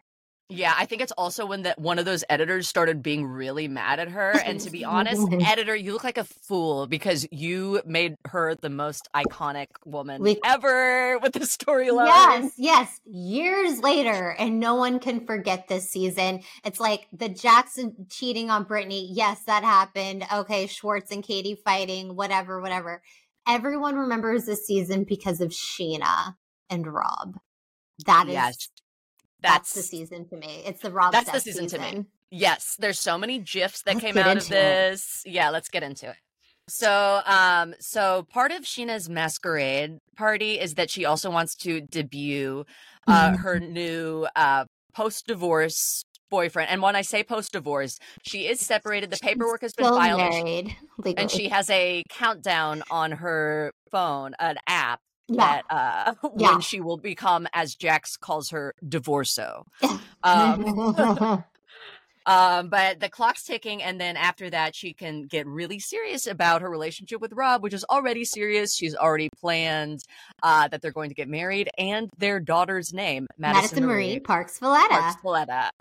S3: Yeah i think it's also when that one of those editors started being really mad at her and to be *laughs* honest editor you look like a fool because you made her the most iconic woman
S4: We-
S3: ever with the storyline
S4: Yes, yes. Years later, and no one can forget this season. It's like the Jackson cheating on Brittany. Yes, that happened. Okay, Schwartz and Katie fighting, whatever, whatever. Everyone remembers this season because of Scheana and Rob. That is
S3: Yes.
S4: That's, the season to me. It's the Rob.
S3: That's the
S4: Seth
S3: season to me. Yes, there's so many gifs that
S4: Let's
S3: came out of
S4: into it.
S3: this. Yeah, let's get into it. So, um, so part of Scheana's masquerade party is that she also wants to debut uh, her new uh, post-divorce boyfriend. And when I say post-divorce, she is separated. The paperwork has been filed,
S4: married
S3: and she has a countdown on her phone, an app
S4: yeah.
S3: that uh, *laughs*
S4: Yeah.
S3: when she will become, as Jax calls her, divorceo. *laughs* Um, *laughs* um, but the clock's ticking, and then after that, she can get really serious about her relationship with Rob, which is already serious. She's already planned uh, that they're going to get married, and their daughter's name, Madison,
S4: Madison Marie Parks Valletta.
S3: Parks Valletta.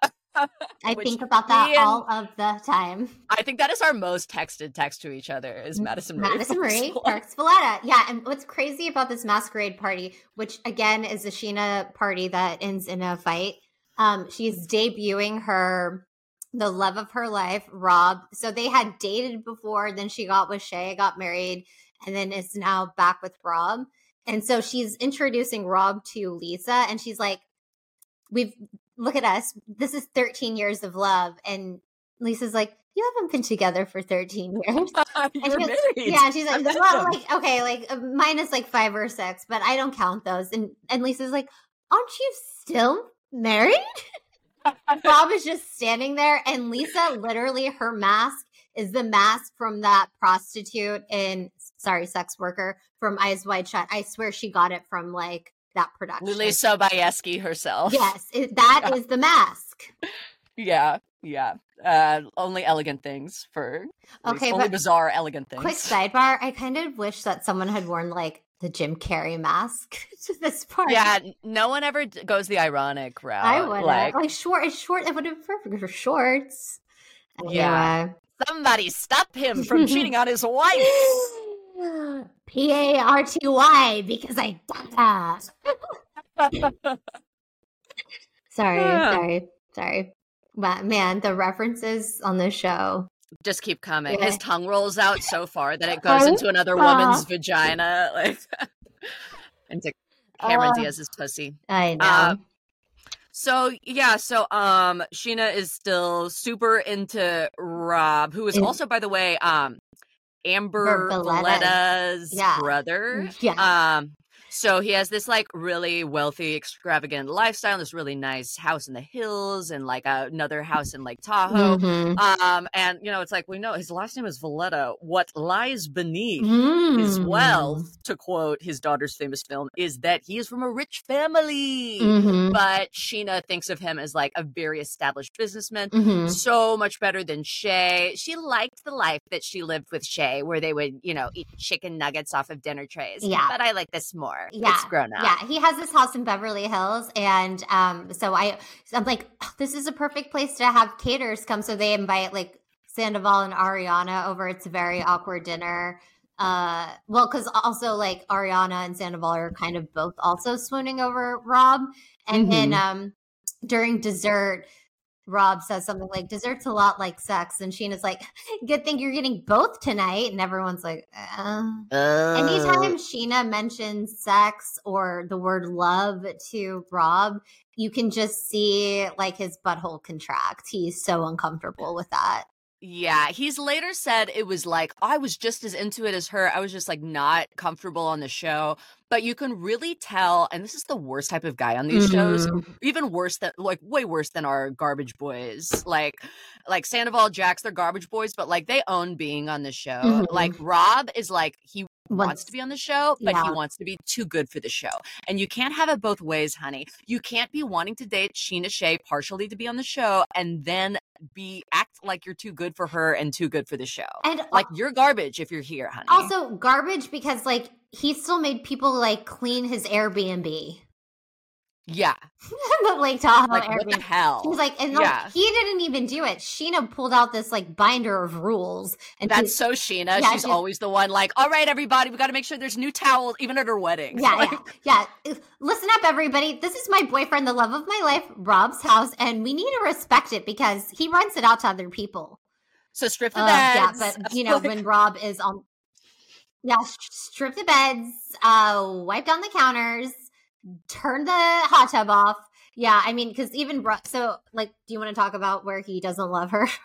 S4: I think about that all of the time.
S3: I think that is our most texted text to each other is Madison Marie.
S4: Madison *laughs* Marie. Parks Valletta. Yeah, and what's crazy about this masquerade party, which again is a Scheana party that ends in a fight. Um, she's debuting her the love of her life, Rob. So they had dated before, then she got with Shay, got married, and then is now back with Rob. And so she's introducing Rob to Lisa, and she's like, We've look at us. This is 13 years of love. And Lisa's like, You haven't been together for 13 *laughs* years. And
S3: You're
S4: she
S3: married.
S4: Yeah, she's like, well, like okay, like uh, minus like five or six, but I don't count those. And and Lisa's like, aren't you still married? *laughs* Bob is just standing there, and Lisa, literally, her mask is the mask from that prostitute in sorry, sex worker from Eyes Wide Shut. I swear she got it from like that production.
S3: Leelee Sobieski herself.
S4: Yes, it, that *laughs* is
S3: Yeah.
S4: the mask.
S3: Yeah, yeah. Uh, only elegant things for
S4: Okay,
S3: only bizarre elegant things.
S4: quick sidebar. I kind of wish that someone had worn like the Jim Carrey mask *laughs* to this part.
S3: Yeah, no one ever goes the ironic route.
S4: I would
S3: like,
S4: like, short. It's short. It would have been perfect for shorts.
S3: Yeah. Somebody stop him from *laughs* cheating on his wife.
S4: P A R T Y because I data. *laughs* Sorry,
S3: Yeah.
S4: sorry, sorry. But man, the references on this show.
S3: Just keep coming.
S4: Yeah.
S3: His tongue rolls out so far that it goes into another woman's vagina, *laughs* like into Cameron
S4: Uh,
S3: Diaz's pussy.
S4: I know.
S3: Uh, So yeah, so um Sheena is still super into Rob, who Is- also, by the way, um Amber
S4: Valletta's-
S3: Valletta's
S4: yeah.
S3: brother.
S4: yeah.
S3: Um So he has this like really wealthy, extravagant lifestyle, this really nice house in the hills, and like another house in Lake Tahoe.
S4: Mhm.
S3: Um, and you know, it's like we know his last name is Valletta. What lies beneath his
S4: Mm.
S3: wealth, to quote his daughter's famous film, is that he is from a rich family.
S4: Mhm.
S3: But Scheana thinks of him as like a very established businessman.
S4: Mhm.
S3: So much better than Shay. She liked the life that she lived with Shay, where they would, you know, eat chicken nuggets off of dinner trays.
S4: Yeah.
S3: But I like this more.
S4: Yeah,
S3: It's grown up.
S4: Yeah, he has this house in Beverly Hills, and um, so I, I'm like, "Oh, this is a perfect place to have caterers come. So they invite like Sandoval and Ariana over. It's a very awkward dinner. Uh, well, because also like Ariana and Sandoval are kind of both also swooning over Rob, and then um, during dessert. Rob says something like, dessert's a lot like sex. And Scheana's like, *laughs* good thing you're getting both tonight. And everyone's like, uh. Anytime Scheana mentions sex or the word love to Rob, you can just see like his butthole contract. He's so uncomfortable with that.
S3: Yeah, he's later said it was like I was just as into it as her. I was just like not comfortable on the show. But you can really tell, and this is the worst type of guy on these shows,
S4: Mhm.
S3: even worse than like way worse than our garbage boys. Like like Sandoval, Jax, they're garbage boys, but like they own being on the show.
S4: Mhm.
S3: Like Rob is like he wants
S4: Once-
S3: to be on the show, but he wants to be too good for the show. And you can't have it both ways, honey. You can't be wanting to date Scheana Shay partially to be on the show and then be act like you're too good for her and too good for the show.
S4: And
S3: Like you're garbage if you're here, honey.
S4: also garbage because like he still made people like clean his Airbnb.
S3: Yeah.
S4: the Lake Tahoe
S3: Like what the hell?
S4: He's like, and like, he didn't even do it. Scheana pulled out this like binder of rules, and
S3: That's so Scheana.
S4: Yeah,
S3: She's
S4: she's-
S3: always the one like, all right, everybody, we got to make sure there's new towels, even at her wedding.
S4: Yeah,
S3: Like,
S4: yeah, yeah. Listen up, everybody. This is my boyfriend, the love of my life, Rob's house, and we need to respect it because he rents it out to other people.
S3: So strip the
S4: Uh, yeah,
S3: beds.
S4: but *laughs* you know
S3: Like,
S4: when Rob is on, yeah, strip the beds, uh, wipe down the counters, turn the hot tub off. Yeah, I mean, because even Ro- so, like, do you want to talk about where he doesn't love her? *laughs*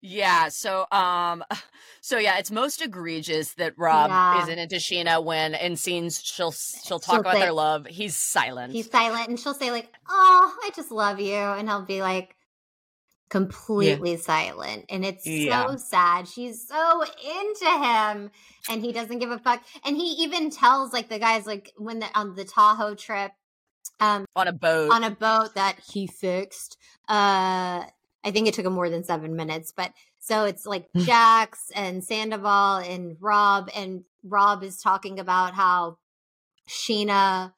S3: Yeah, so um *laughs* so yeah, it's most egregious that Rob
S4: Yeah.
S3: isn't into Scheana when in scenes she'll she'll talk
S4: She'll
S3: about
S4: say-
S3: their love. He's silent.
S4: He's silent, and she'll say like, "Oh, I just love you," and he'll be like, completely silent, and it's
S3: Yeah.
S4: so sad. She's so into him, and he doesn't give a fuck. And he even tells like the guys like when the on the Tahoe trip, um,
S3: on a boat.
S4: on a boat that he fixed. Uh, I think it took him more than seven minutes, but so it's like *laughs* Jax and Sandoval and Rob, and Rob is talking about how Scheana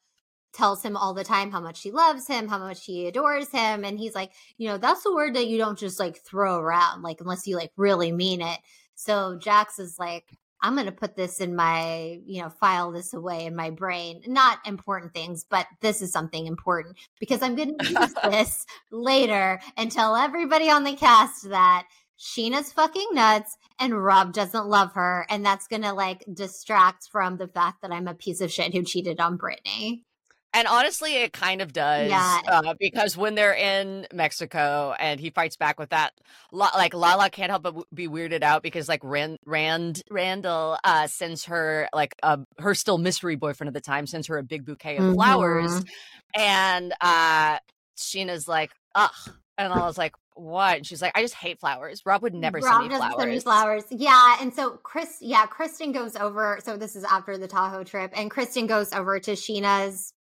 S4: tells him all the time how much she loves him, how much she adores him, and he's like, you know, that's a word that you don't just like throw around, like unless you like really mean it. So Jax is like, I'm going to put this in my, you know, file this away in my brain. Not important things, but this is something important because I'm going to use *laughs* this later and tell everybody on the cast that Scheana's fucking nuts and Rob doesn't love her. And that's going to like distract from the fact that I'm a piece of shit who cheated on Brittany.
S3: And honestly, it kind of does.
S4: Yeah.
S3: Uh, because when they're in Mexico and he fights back with that, like Lala can't help but be weirded out because like Rand, Rand Randall uh, sends her like uh, her still mystery boyfriend at the time sends her a big bouquet of flowers,
S4: Mhm.
S3: and uh, Scheana's like, ugh, and I was like, what? And she's like, I just hate flowers. Rob would never
S4: Rob
S3: send me
S4: doesn't
S3: flowers.
S4: send me flowers. Yeah, and so Chris, yeah, Kristen goes over. So this is after the Tahoe trip, and Kristen goes over to Scheana's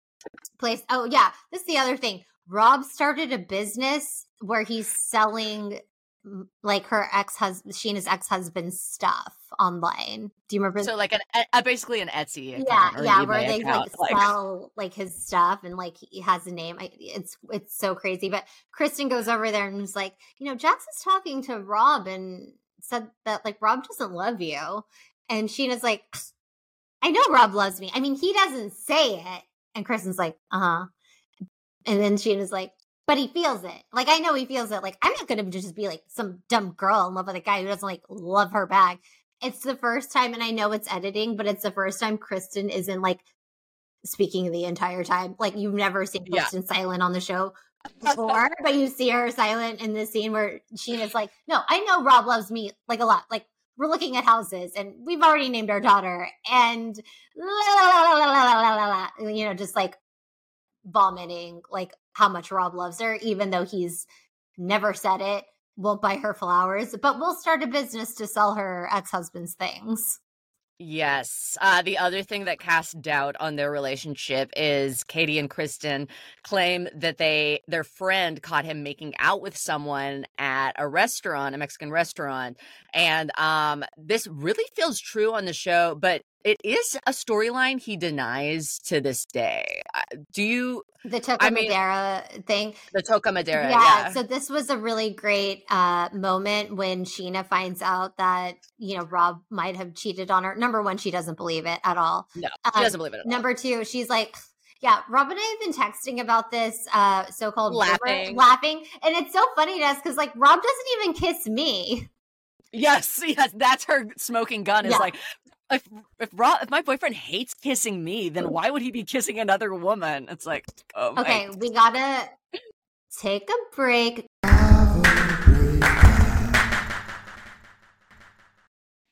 S4: place. Oh yeah, this is the other thing. Rob started a business where he's selling mm, like her ex husband, Scheana's ex husband's stuff online. Do you remember?
S3: So like an uh, basically an Etsy
S4: yeah, yeah, where they
S3: account, *laughs*
S4: like sell like his stuff and like he has a name. I, it's it's so crazy. But Kristen goes over there and is like, you know, Jax is talking to Rob and said that like Rob doesn't love you, and Scheana's like, I know Rob loves me. I mean, he doesn't say it, and Kristen's like, uh huh, and then Scheana's like. But he feels it. Like I know he feels it. Like I'm not gonna just be like some dumb girl in love with a guy who doesn't like love her back. It's the first time, and I know it's editing, but it's the first time Kristen isn't like speaking the entire time. Like you've never seen
S3: Yeah.
S4: Kristen silent on the show *laughs* before, but you see her silent in this scene where she is like, "No, I know Rob loves me like a lot. Like we're looking at houses and we've already named our daughter and la, la, la, you know, just like vomiting like how much Rob loves her, even though he's never said it, won't buy her flowers, but we'll start a business to sell her ex husband's things.
S3: Yes. Uh, the other thing that casts doubt on their relationship is Katie and Kristen claim that they their friend caught him making out with someone at a restaurant, a Mexican restaurant, and um, this really feels true on the show. But it is a storyline he denies to this day. Do you?
S4: The Toca I mean, Madera thing.
S3: The Toca Madera.
S4: Yeah,
S3: yeah.
S4: So this was a really great uh, moment when Scheana finds out that you know Rob might have cheated on her. Number one, she doesn't believe it at all.
S3: No, she um, doesn't believe it.
S4: number two, she's like. Yeah, Rob and I have been texting about this uh, so-called
S3: laughing,
S4: laughing, and it's so funny to us because like Rob doesn't even kiss me.
S3: Yes, *laughs* yes, that's her smoking gun. Is yeah. like if if Rob, if my boyfriend hates kissing me, then why would he be kissing another woman? It's like, oh
S4: okay, we gotta take a break.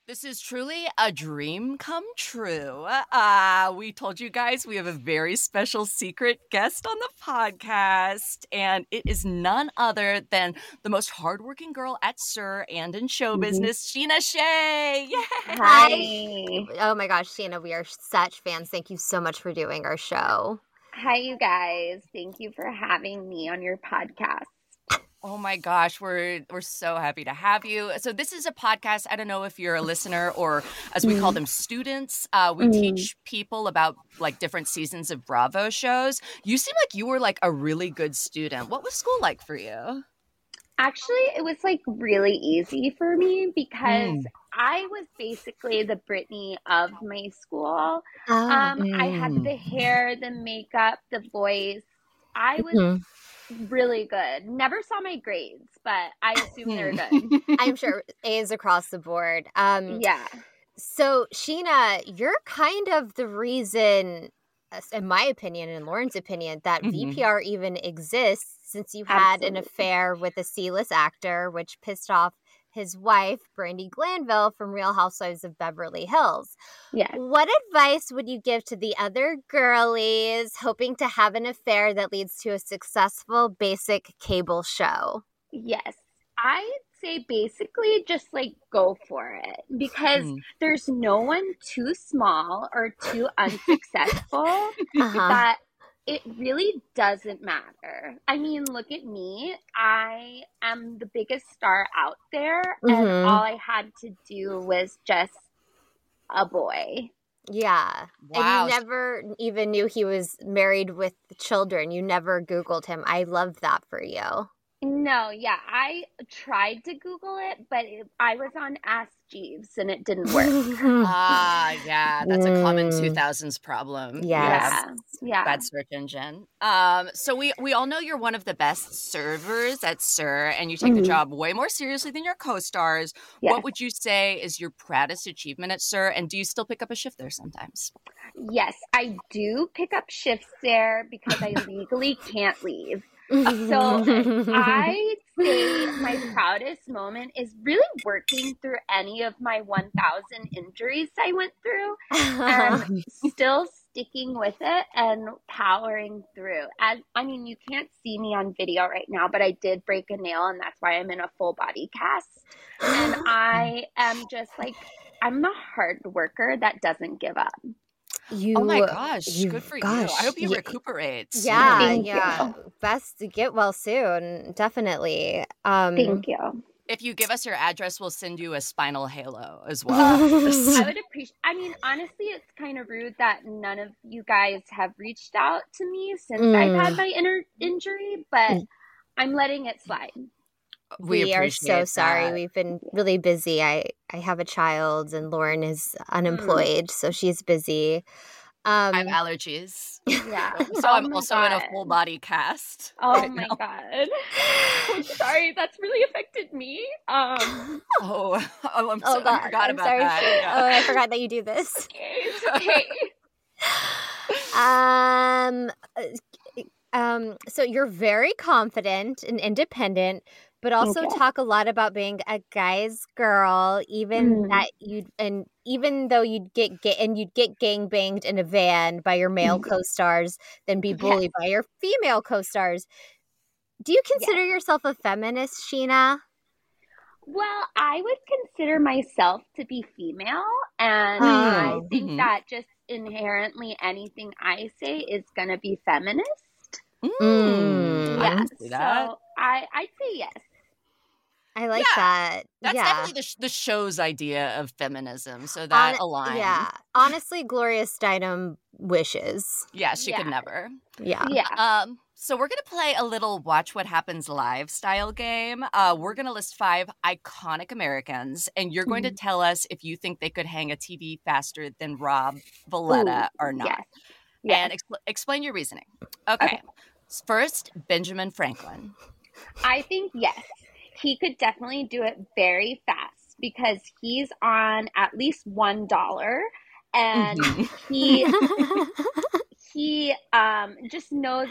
S3: This is truly a dream come true. Uh, we told you guys we have a very special secret guest on the podcast, and it is none other than the most hardworking girl at SUR and in show mm-hmm. business, Scheana Shay. *laughs*
S4: Yay! Hi. Oh my gosh, Scheana, we are such fans. Thank you so much for doing our show.
S5: Hi, you guys. Thank you for having me on your podcast.
S3: Oh my gosh, we're we're so happy to have you. So this is a podcast. I don't know if you're a listener or, as we call mm-hmm. them, students. Uh, we mm. teach people about like different seasons of Bravo shows. You seem like you were like a really good student. What was school like for you?
S5: Actually, it was like really easy for me because mm. I was basically the Britney of my school. Oh, um, mm. I had the mm. hair, the makeup, the voice. I was. Mm-hmm really good. Never saw my grades, but I assume they're good. *laughs*
S4: I'm sure A's across the board. Um,
S5: yeah.
S4: So, Scheana, you're kind of the reason, in my opinion, and Lauren's opinion, that mm-hmm. VPR even exists since you had Absolutely. an affair with a C list actor, which pissed off his wife, Brandi Glanville from Real Housewives of Beverly Hills.
S5: Yes.
S4: What advice would you give to the other girlies hoping to have an affair that leads to a successful basic cable show?
S5: Yes. I'd say basically just like go for it because mm. there's no one too small or too *laughs* unsuccessful uh-huh. that it really doesn't matter. I mean, look at me. I am the biggest star out there, mm-hmm. and all I had to do was just a boy.
S4: Yeah. Wow. And you never even knew he was married with children. You never Googled him. I love that for you.
S5: No, yeah, I tried to Google it, but it, I was on Ask Jeeves and it didn't work. *laughs*
S3: ah, yeah, that's a common 2000s problem.
S4: Yes. Yeah,
S5: yeah.
S3: Bad search engine. Um, so we we all know you're one of the best servers at SUR, and you take mm-hmm. the job way more seriously than your co-stars. Yes. What would you say is your proudest achievement at SUR, and do you still pick up a shift there sometimes?
S5: Yes, I do pick up shifts there because I legally can't leave so I *laughs* say my proudest moment is really working through any of my 1000 injuries I went through and *laughs* still sticking with it and powering through. As I mean, you can't see me on video right now, but I did break a nail and that's why I'm in a full body cast. And *gasps* I am just like I'm a hard worker that doesn't give up.
S3: You, oh my gosh, you, good for gosh, you. I hope you yeah, recuperate.
S4: Yeah, Thank yeah. You. Best to get well soon, definitely. Um,
S5: Thank you.
S3: If you give us your address, we'll send you a spinal halo as *laughs* well.
S5: I would *laughs* appreciate. I mean, honestly, it's kind of rude that none of you guys have reached out to me since mm. I've had mm. my inner injury, but mm. I'm letting it slide
S4: we, we are so that. sorry. We've been really busy. I I have a child, and Lauren is mm. unemployed, mm. so she's busy.
S3: Um, I have allergies. *laughs*
S5: Yeah. *laughs*
S3: so oh I'm also god. in a full body cast. *laughs*
S5: Oh right my now. god. I'm sorry, that's really affected me. Um
S3: Oh, oh I'm oh, so, I forgot I'm about sorry. that.
S4: Yeah. Oh, I forgot that you do this.
S5: Okay. okay.
S4: um uh, um so you're very confident and independent but also
S5: Okay.
S4: talk a lot about being a guy's girl, even
S5: Mhm.
S4: that you and even though you'd get get and you'd get gang banged in a van by your male
S5: Mhm.
S4: co-stars, then be
S5: Yes.
S4: bullied by your female co-stars. Do you consider yourself a feminist, Scheana?
S5: Well, I would consider myself to be female, and I
S4: Oh.
S5: think
S3: Mhm.
S5: that just inherently anything I say is going to be feminist.
S4: Mm.
S3: I see
S5: so I I'd say yes.
S4: I like
S3: Yeah,
S4: that.
S3: That's
S4: yeah.
S3: definitely the, sh- the show's idea of feminism. So that
S4: Hon-
S3: aligns.
S4: Yeah. Honestly, Gloria Steinem wishes.
S3: Yeah, she could never.
S4: Yeah.
S5: Yeah.
S3: Um, so we're gonna play a little watch what happens live style game. Uh, we're gonna list five iconic Americans, and you're going to
S5: Mm-hmm.
S3: tell us if you think they could hang a TV faster than Rob Valletta or not.
S5: Yes. Yes.
S3: And expl- explain your reasoning. Okay. First, Benjamin Franklin.
S5: I think yes. He could definitely do it very fast because he's on at least one dollar and
S3: Mhm.
S5: he *laughs* he um just knows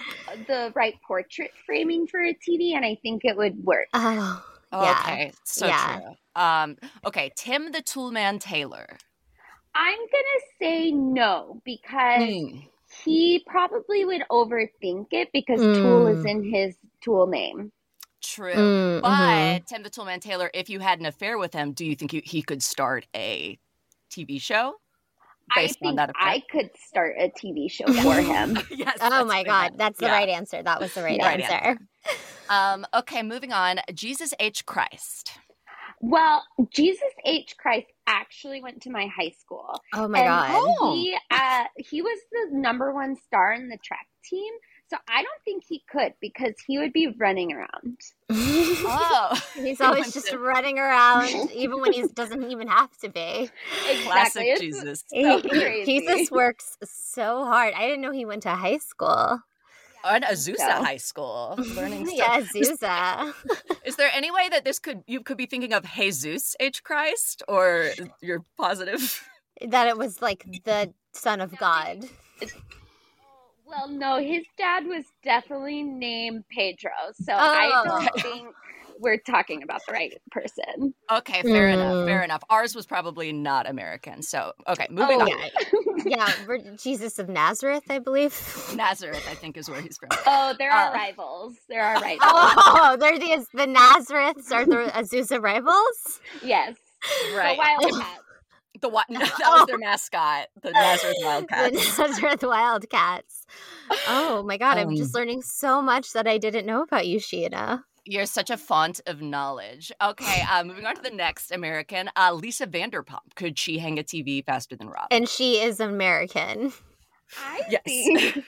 S5: the right portrait framing for a TV and I think it would work.
S4: oh. Yeah.
S3: Okay, so
S4: Yeah.
S3: true. Um, okay, Tim the Toolman Taylor.
S5: I'm gonna say no because
S3: Mm.
S5: he probably would overthink it because Tool is
S4: Mm.
S5: in his Tool name.
S3: True.
S4: Mm,
S3: But
S4: mhm.
S3: Tim the Toolman Taylor, if you had an affair with him, do you think he, he could start a TV show?
S5: I
S3: Based on that affair?
S5: I could start a TV show *laughs* for him. *laughs*
S3: yes.
S4: Oh my
S3: good.
S4: god, that's the
S3: Yeah.
S4: right answer. That was the right
S3: Right
S4: answer.
S3: Um, okay, moving on. Jesus H. Christ.
S5: Well, Jesus H. Christ actually went to my high school.
S4: Oh my
S5: and
S4: god.
S5: He uh, he was the number one star in the track team. So I don't think he could because he would be running around.
S3: Oh, *laughs*
S4: He's always just
S3: to-
S4: running around, even when he doesn't even have to be.
S3: classic
S5: It's
S3: Jesus.
S5: So crazy.
S4: Jesus works so hard. I didn't know he went to high school.
S3: On Azusa
S5: So-
S3: High School, learning *laughs* stuff.
S4: yeah, Zusa. *laughs*
S3: Is there any way that this could you could be thinking of Jesus H. Christ, or you're positive?
S4: that it was like the son of God.
S5: Well, no, his dad was definitely named Pedro. So I
S4: Oh.
S5: don't *laughs* think we're talking about the right person.
S3: Okay, fair enough.
S4: Mm.
S3: Fair enough. Ours was probably not American. So okay, moving
S5: Oh,
S3: on.
S4: Yeah, *laughs* yeah. we're- Jesus of Nazareth, I believe. *laughs*
S3: Nazareth, I think, is where he's from.
S5: Oh, there are
S3: Uh,
S5: rivals. There are rivals.
S4: Oh, they're the the Nazareths are the Azusa rivals.
S5: Yes.
S3: Right.
S5: The Wildcats.
S3: The wi- *laughs* *laughs* that was their mascot, the Nazareth *laughs* Wildcats.
S4: The Nazareth Wildcats. Oh my god, I'm
S3: Um,
S4: just learning so much that I didn't know about you, Scheana.
S3: You're such a font of knowledge. Okay, uh, moving on to the next American, uh, Lisa Vanderpump. Could she hang a TV faster than Rob?
S4: And she is American.
S5: I
S3: Yes.
S5: think.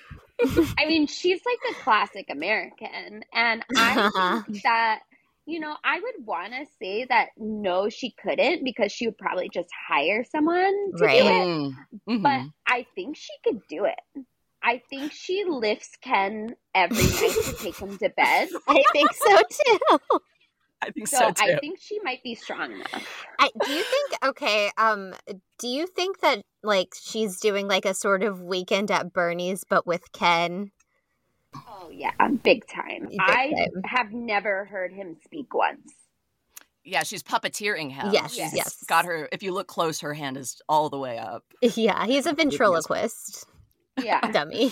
S5: I mean, she's like the classic American, and I think that you know I would want to say that no, she couldn't because she would probably just hire someone to
S4: Right.
S5: do it.
S3: Mm, mhm.
S5: But I think she could do it. I think she lifts Ken every night to take him to bed. *laughs*
S4: I think so too. *laughs*
S3: I think
S5: So
S3: so, too.
S5: I think she might be strong enough.
S4: I, do you think okay, um do you think that like she's doing like a sort of weekend at Bernie's but with Ken?
S5: Oh yeah, big time.
S4: Big
S5: I
S4: time.
S5: have never heard him speak once.
S3: yeah, she's puppeteering him.
S4: Yes,
S3: She's
S4: yes.
S3: Got her. If you look close, her hand is all the way up.
S4: Yeah, he's a ventriloquist
S5: Yeah. *laughs*
S4: dummy.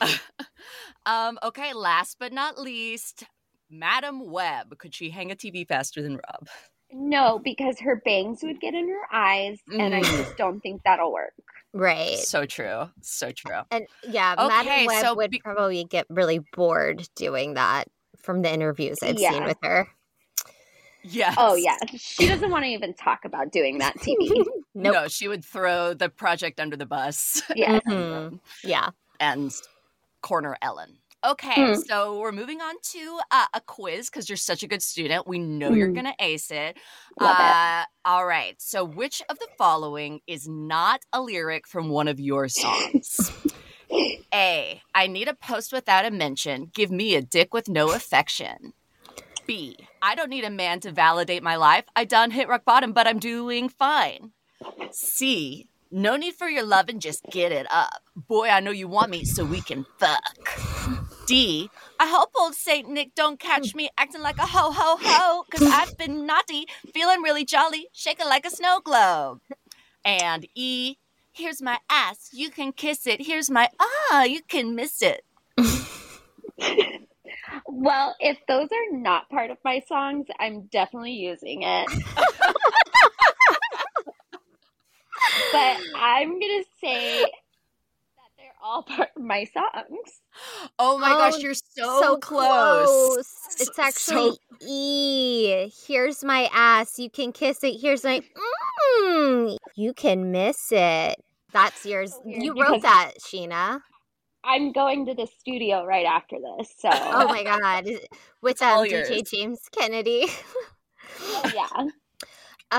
S4: *laughs*
S3: um. Okay. Last but not least, Madame Web. Could she hang a TV faster than Rob?
S5: No, because her bangs would get in her eyes, and I
S3: Mm.
S5: just don't think that'll work.
S4: Right.
S3: So true. So true.
S4: And yeah,
S3: Okay,
S4: Madame Web
S3: so
S4: would
S3: be-
S4: probably get really bored doing that from the interviews I've seen with her.
S3: Yes.
S5: Oh yeah, she doesn't want to even talk about doing that TV. *laughs*
S4: Nope.
S3: No, she would throw the project under the bus
S5: Yeah.
S4: Mhm. Yeah.
S3: and corner Ellen. Okay,
S4: Hmm.
S3: so we're moving on to uh, a quiz because you're such a good student. We know you're
S5: Mhm.
S3: going to ace it.
S5: Love it.
S3: uh, All right. So, which of the following is not a lyric from one of your songs? A. I need a post without a mention. Give me a dick with no affection. B. I don't need a man to validate my life. I done hit rock bottom, but I'm doing fine. C. No need for your love and just get it up. Boy, I know you want me, so we can fuck. D. I hope old Saint Nick don't catch me acting like a ho ho ho, cause *laughs* I've been naughty, feeling really jolly, shaking like a snow globe. And E. Here's my ass, you can kiss it. Here's my ah, you can miss it. *laughs*
S5: Well, if those are not part of my songs, I'm definitely using it. *laughs* but I'm gonna say that they're all *laughs* part my songs.
S3: Oh my
S4: Oh,
S3: gosh, you're so, so close.
S4: It's
S3: So-
S4: actually E. Here's my ass. You can kiss it. Here's my. Mm, you can miss it. That's yours. You wrote that, Scheana.
S5: I'm going to the studio right after this, so
S4: Oh my god, *laughs* with um, DJ. James Kennedy. *laughs*
S5: yeah.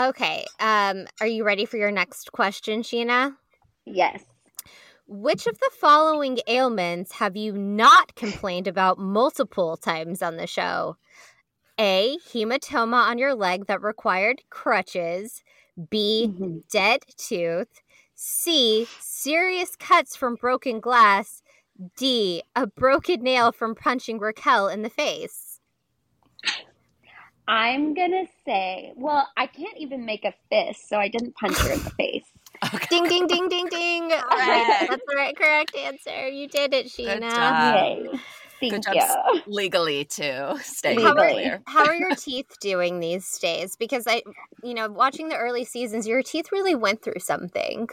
S4: okay, um, are you ready for your next question, Scheana?
S5: Yes.
S4: Which of the following ailments have you not complained about multiple times on the show? A. Hematoma on your leg that required crutches. B.
S5: Mhm.
S4: Dead tooth. C. Serious cuts from broken glass. D. A broken nail from punching Raquel in the face.
S5: I'm gonna say, well, I can't even make a fist, so I didn't punch her in the face.
S3: Okay. *laughs*
S4: Ding, ding, ding, ding, ding. *laughs*
S3: Correct.
S4: That's the right correct answer. You did it,
S3: Good
S4: Scheana.
S3: job.
S5: Yay. Thank
S3: Good job
S5: you.
S3: legally too. Staying
S4: How are, how are your *laughs* teeth doing these days? Because I, you know, watching the early seasons, your teeth really went through something.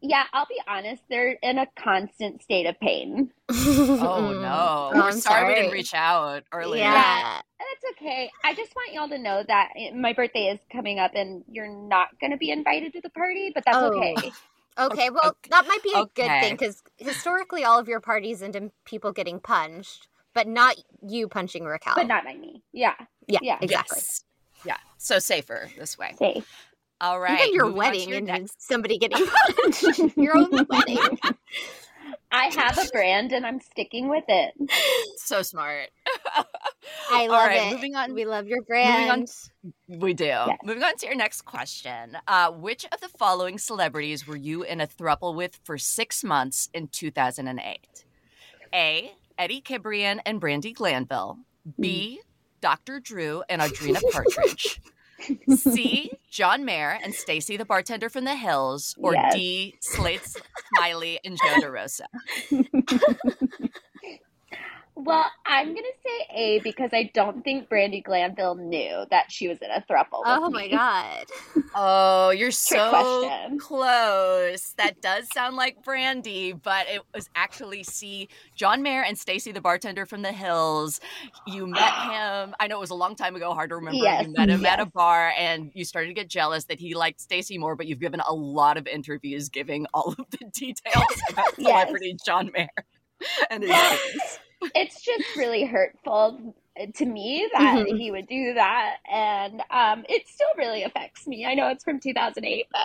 S5: Yeah, I'll be honest, they're in a constant state of pain.
S3: Oh *laughs* no.
S4: Oh,
S3: We're
S4: I'm
S3: sorry, we didn't reach out earlier.
S4: Yeah.
S5: That's okay. I just want y'all to know that my birthday is coming up and you're not going to be invited to the party, but that's
S4: Oh.
S5: okay. *laughs*
S4: Okay, well,
S3: okay.
S4: that might be a good thing because historically, all of your parties end in people getting punched, but not you punching Raquel.
S5: But not by me. Yeah.
S4: yeah,
S5: yeah.
S4: exactly.
S3: Yes. Yeah. So safer this way.
S5: Safe.
S3: All right.
S4: Even your
S3: moving
S4: wedding
S3: your
S4: and
S3: next-
S4: somebody getting *laughs* punched. your own *laughs* wedding.
S5: I have a brand and I'm sticking with it.
S3: So smart. *laughs*
S4: I love
S3: right,
S4: it.
S3: Moving on.
S4: We love your
S3: moving on
S4: brand.
S3: We do. Moving on to your next question. Uh, which of the following celebrities were you in a throuple with for six months in 2008? A. Eddie Cibrian and Brandi Glanville. B. Dr. Drew and Audrina Partridge. C. John Mayer and Stacy the bartender from the hills. Or
S5: Yes.
S3: D. Slate Smiley and Joe DeRosa. *laughs*
S5: Well, I'm going to say A because I don't think Brandi Glanville knew that she was in a throuple.
S4: Oh
S5: with
S4: my
S5: me.
S4: god. *laughs*
S3: Oh, you're so
S5: question.
S3: close. That does sound like Brandi, but it was actually C. John Mayer and Stacy, the bartender from the hills. You met *gasps* him. I know it was a long time ago, hard to remember.
S5: Yes,
S3: you met him at a bar, and you started to get jealous that he liked Stacy more. But you've given a lot of interviews giving all of the *laughs* details about *laughs*
S5: Yes.
S3: celebrity John Mayer and his days.
S5: It's just really hurtful to me that
S4: Mhm.
S5: he would do that. And um, it still really affects me. I know it's from 2008, but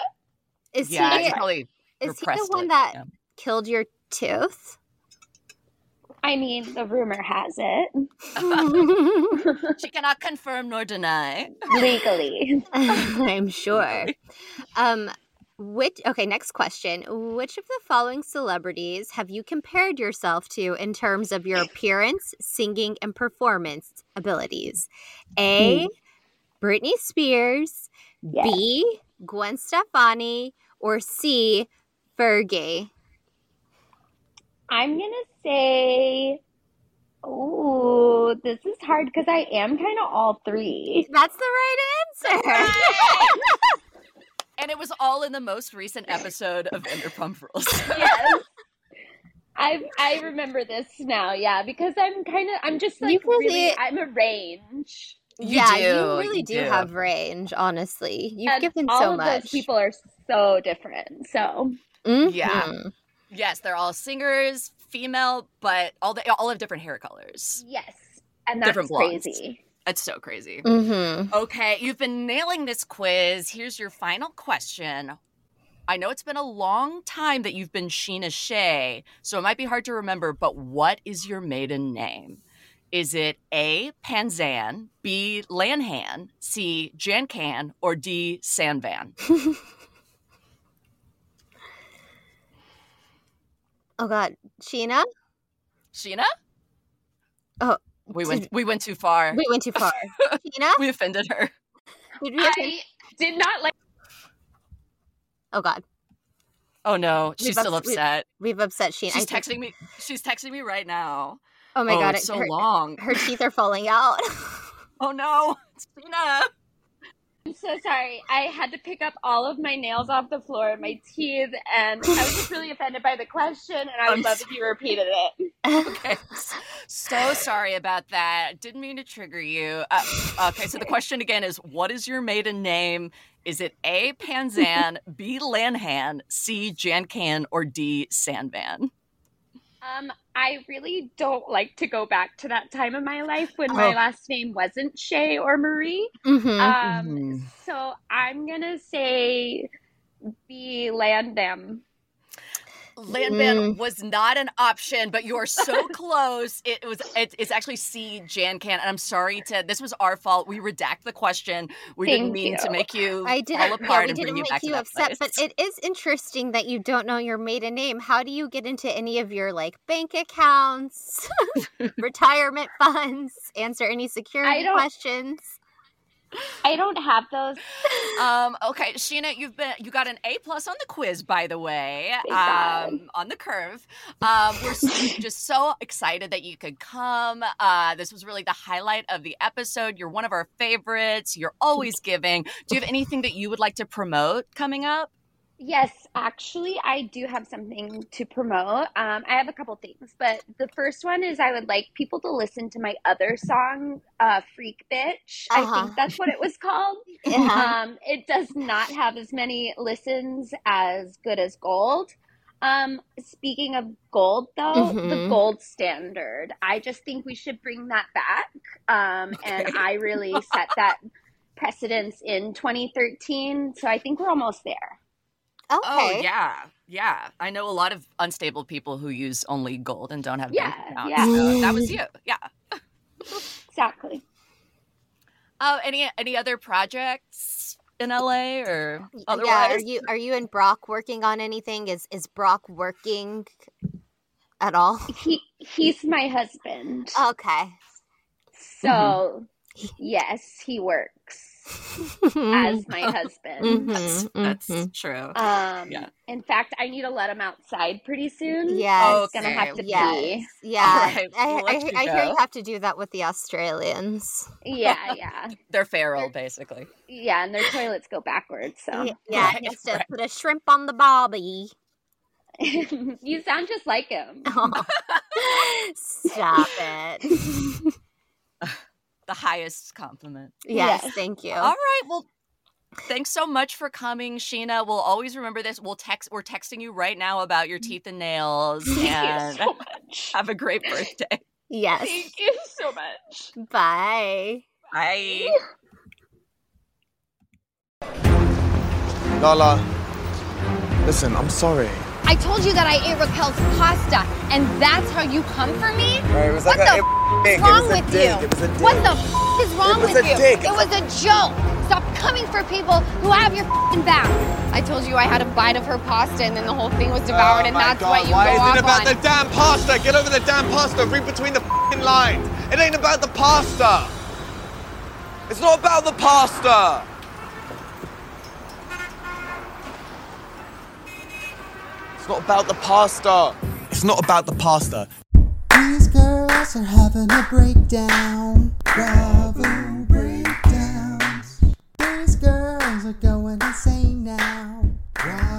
S4: Is
S3: Yeah,
S4: he
S3: probably
S4: is he the one
S3: it,
S4: that
S3: yeah.
S4: killed your tooth?
S5: I mean, the rumor has it *laughs*
S3: she cannot confirm nor deny.
S5: legally. *laughs*
S4: I'm sure. *laughs* Um which okay, next question. Which of the following celebrities have you compared yourself to in terms of your appearance, singing, and performance abilities? A. Hmm. Britney Spears,
S5: Yes.
S4: B. Gwen Stefani, or C. Fergie.
S5: I'm to say, oh, this is hard because I am kind of all three.
S4: That's the right answer. *laughs*
S3: And it was all in the most recent episode of Vanderpump Rules. *laughs* *laughs*
S5: yes. I I remember this now, yeah, because I'm kind of I'm just like
S4: You really-
S5: really I'm a range.
S3: You
S4: yeah,
S3: do,
S4: you really
S3: you
S4: do,
S3: do.
S4: have range, honestly. You've
S5: and
S4: given
S5: all
S4: so
S5: of
S4: much.
S5: those people are so different. So
S3: Yeah.
S4: Mhm.
S3: Yes, they're all singers, female, but all they all have different hair colors.
S5: yes, and that's
S3: Different blondes.
S5: crazy.
S3: It's so crazy.
S4: Mhm.
S3: Okay, you've been nailing this quiz. Here's your final question. I know it's been a long time that you've been Scheana Shay, so it might be hard to remember, but what is your maiden name? Is it A, Panzan, B, Lanhan, C, Jancan, or D, Sanvan? *laughs*
S4: Oh God, Scheana.
S3: Scheana?
S4: Oh,
S3: we went we went too far.
S4: We went too far. *laughs* Tina,
S3: we offended her.
S4: did we offend-
S5: I did not like.
S4: Oh God,
S3: Oh no, she's
S4: We've
S3: still
S4: ups-
S3: upset.
S4: we've upset Scheana.
S3: She's
S4: I think-
S3: texting me. She's texting me right now.
S4: Oh my
S3: oh,
S4: God,
S3: it's so
S4: her,
S3: long.
S4: her teeth are falling out. *laughs*
S3: Oh no, it's Tina.
S5: I'm so sorry. I had to pick up all of my nails off the floor, my teeth, and I was just really offended by the question. And I would
S3: I'm
S5: love if you repeated it. *laughs*
S3: Okay, so sorry about that. Didn't mean to trigger you. Uh, okay, so the *laughs* question again is: What is your maiden name? Is it A. Panzan, B. Lanhan, C. Jancan, or D. Sandvan?
S5: Um, I really don't like to go back to that time in my life when my
S4: Oh.
S5: last name wasn't Shay or Marie.
S4: hmm
S5: Um,
S3: Mhm.
S5: so I'm gonna say B. Landam.
S3: Lanban
S4: Mm.
S3: was not an option, but you are so *laughs* close. It was. It, it's actually C. Jancan, and I'm sorry to. This was our fault. We redact the question. We didn't
S5: Thank
S3: mean to make you
S4: I
S3: fall
S4: didn't. Yeah,
S3: apart
S4: we
S3: and bring
S4: didn't
S3: you
S4: make
S3: back
S4: you
S3: to that
S4: upset, but it is interesting that you don't know your maiden name. How do you get into any of your like bank accounts, *laughs* retirement funds, answer any security
S5: don't-
S4: questions? *laughs*
S5: I don't have those.
S3: Um, okay, Scheana, you've been you got an A plus on the quiz, by the way, um, on the curve. Um, we're *laughs* just so excited that you could come. Uh, this was really the highlight of the episode. You're one of our favorites. You're always giving. Do you have anything that you would like to promote coming up?
S5: Yes, actually, I do have something to promote. Um, I have a couple things, but the first one is I would like people to listen to my other song, uh, "Freak Bitch." I
S4: Uh-huh.
S5: think that's what it was called. *laughs*
S4: Yeah.
S5: Um, it does not have as many listens as Good as Gold. Um, speaking of gold, though, the
S4: Mhm.
S5: gold standard, I just think we should bring that back. Um, and I really set that precedence in 2013, so I think we're almost there.
S4: Oh, okay.
S3: Oh yeah, yeah. I know a lot of unstable people who use only gold and don't have bank accounts.
S5: yeah.
S3: So that was you. Yeah.
S5: Exactly.
S3: Oh, any any other projects in LA or otherwise?
S4: Yeah. Are you are you and Brock working on anything? Is is Brock working at all?
S5: He he's my husband.
S4: Okay.
S5: So mm-hmm. yes, he works as *laughs* my husband.
S4: Mhm,
S3: That's that's
S4: mhm.
S3: true.
S5: Um
S3: Yeah.
S5: in fact I need to let him outside pretty soon.
S4: Yes.
S5: He's gonna have to
S4: Yes.
S5: pee. *laughs*
S4: Yeah.
S3: right,
S4: I,
S3: we'll
S4: I,
S3: let you
S4: I hear you have to do that with the Australians.
S5: Yeah, *laughs* yeah.
S3: They're feral, basically.
S5: Yeah, and their toilets go backwards, so
S4: Y- yeah,
S3: Right,
S4: he has to
S3: right.
S4: put a shrimp on the bobby.
S5: you sound just like him.
S4: Stop it.
S3: The highest compliment.
S4: yes,
S5: Yes.
S4: thank you.
S3: All right. Well, thanks so much for coming, Scheana. We'll always remember this. We'll text. We're texting you right now about your teeth and nails.
S5: Thank
S3: And
S5: you so much. *laughs*
S3: have a great birthday.
S4: Yes.
S5: Thank you so much.
S4: Bye.
S3: Bye.
S6: Lala, listen, I'm sorry.
S7: I told you that I ate Raquel's pasta, and that's how you come for me?
S6: Right, it was
S7: what
S6: like
S7: the *laughs*
S6: a
S7: f- is wrong
S6: it was a
S7: with
S6: dig.
S7: you?
S6: It was a.
S7: What the f- is wrong with you?
S6: dig.
S7: It was a joke. Stop coming for people who have your f***ing back. I told you I had a bite of her pasta, and then the whole thing was devoured,
S6: oh
S7: and that's
S6: God,
S7: what you
S6: why
S7: go
S6: is it about
S7: on.
S6: the damn pasta? Get over the damn pasta. Read between the lines. It ain't about the pasta. It's not about the pasta. It's not about the pasta. It's not about the pasta.
S2: These girls are having a breakdown. Bravo breakdowns. These girls are going insane now. Bravo.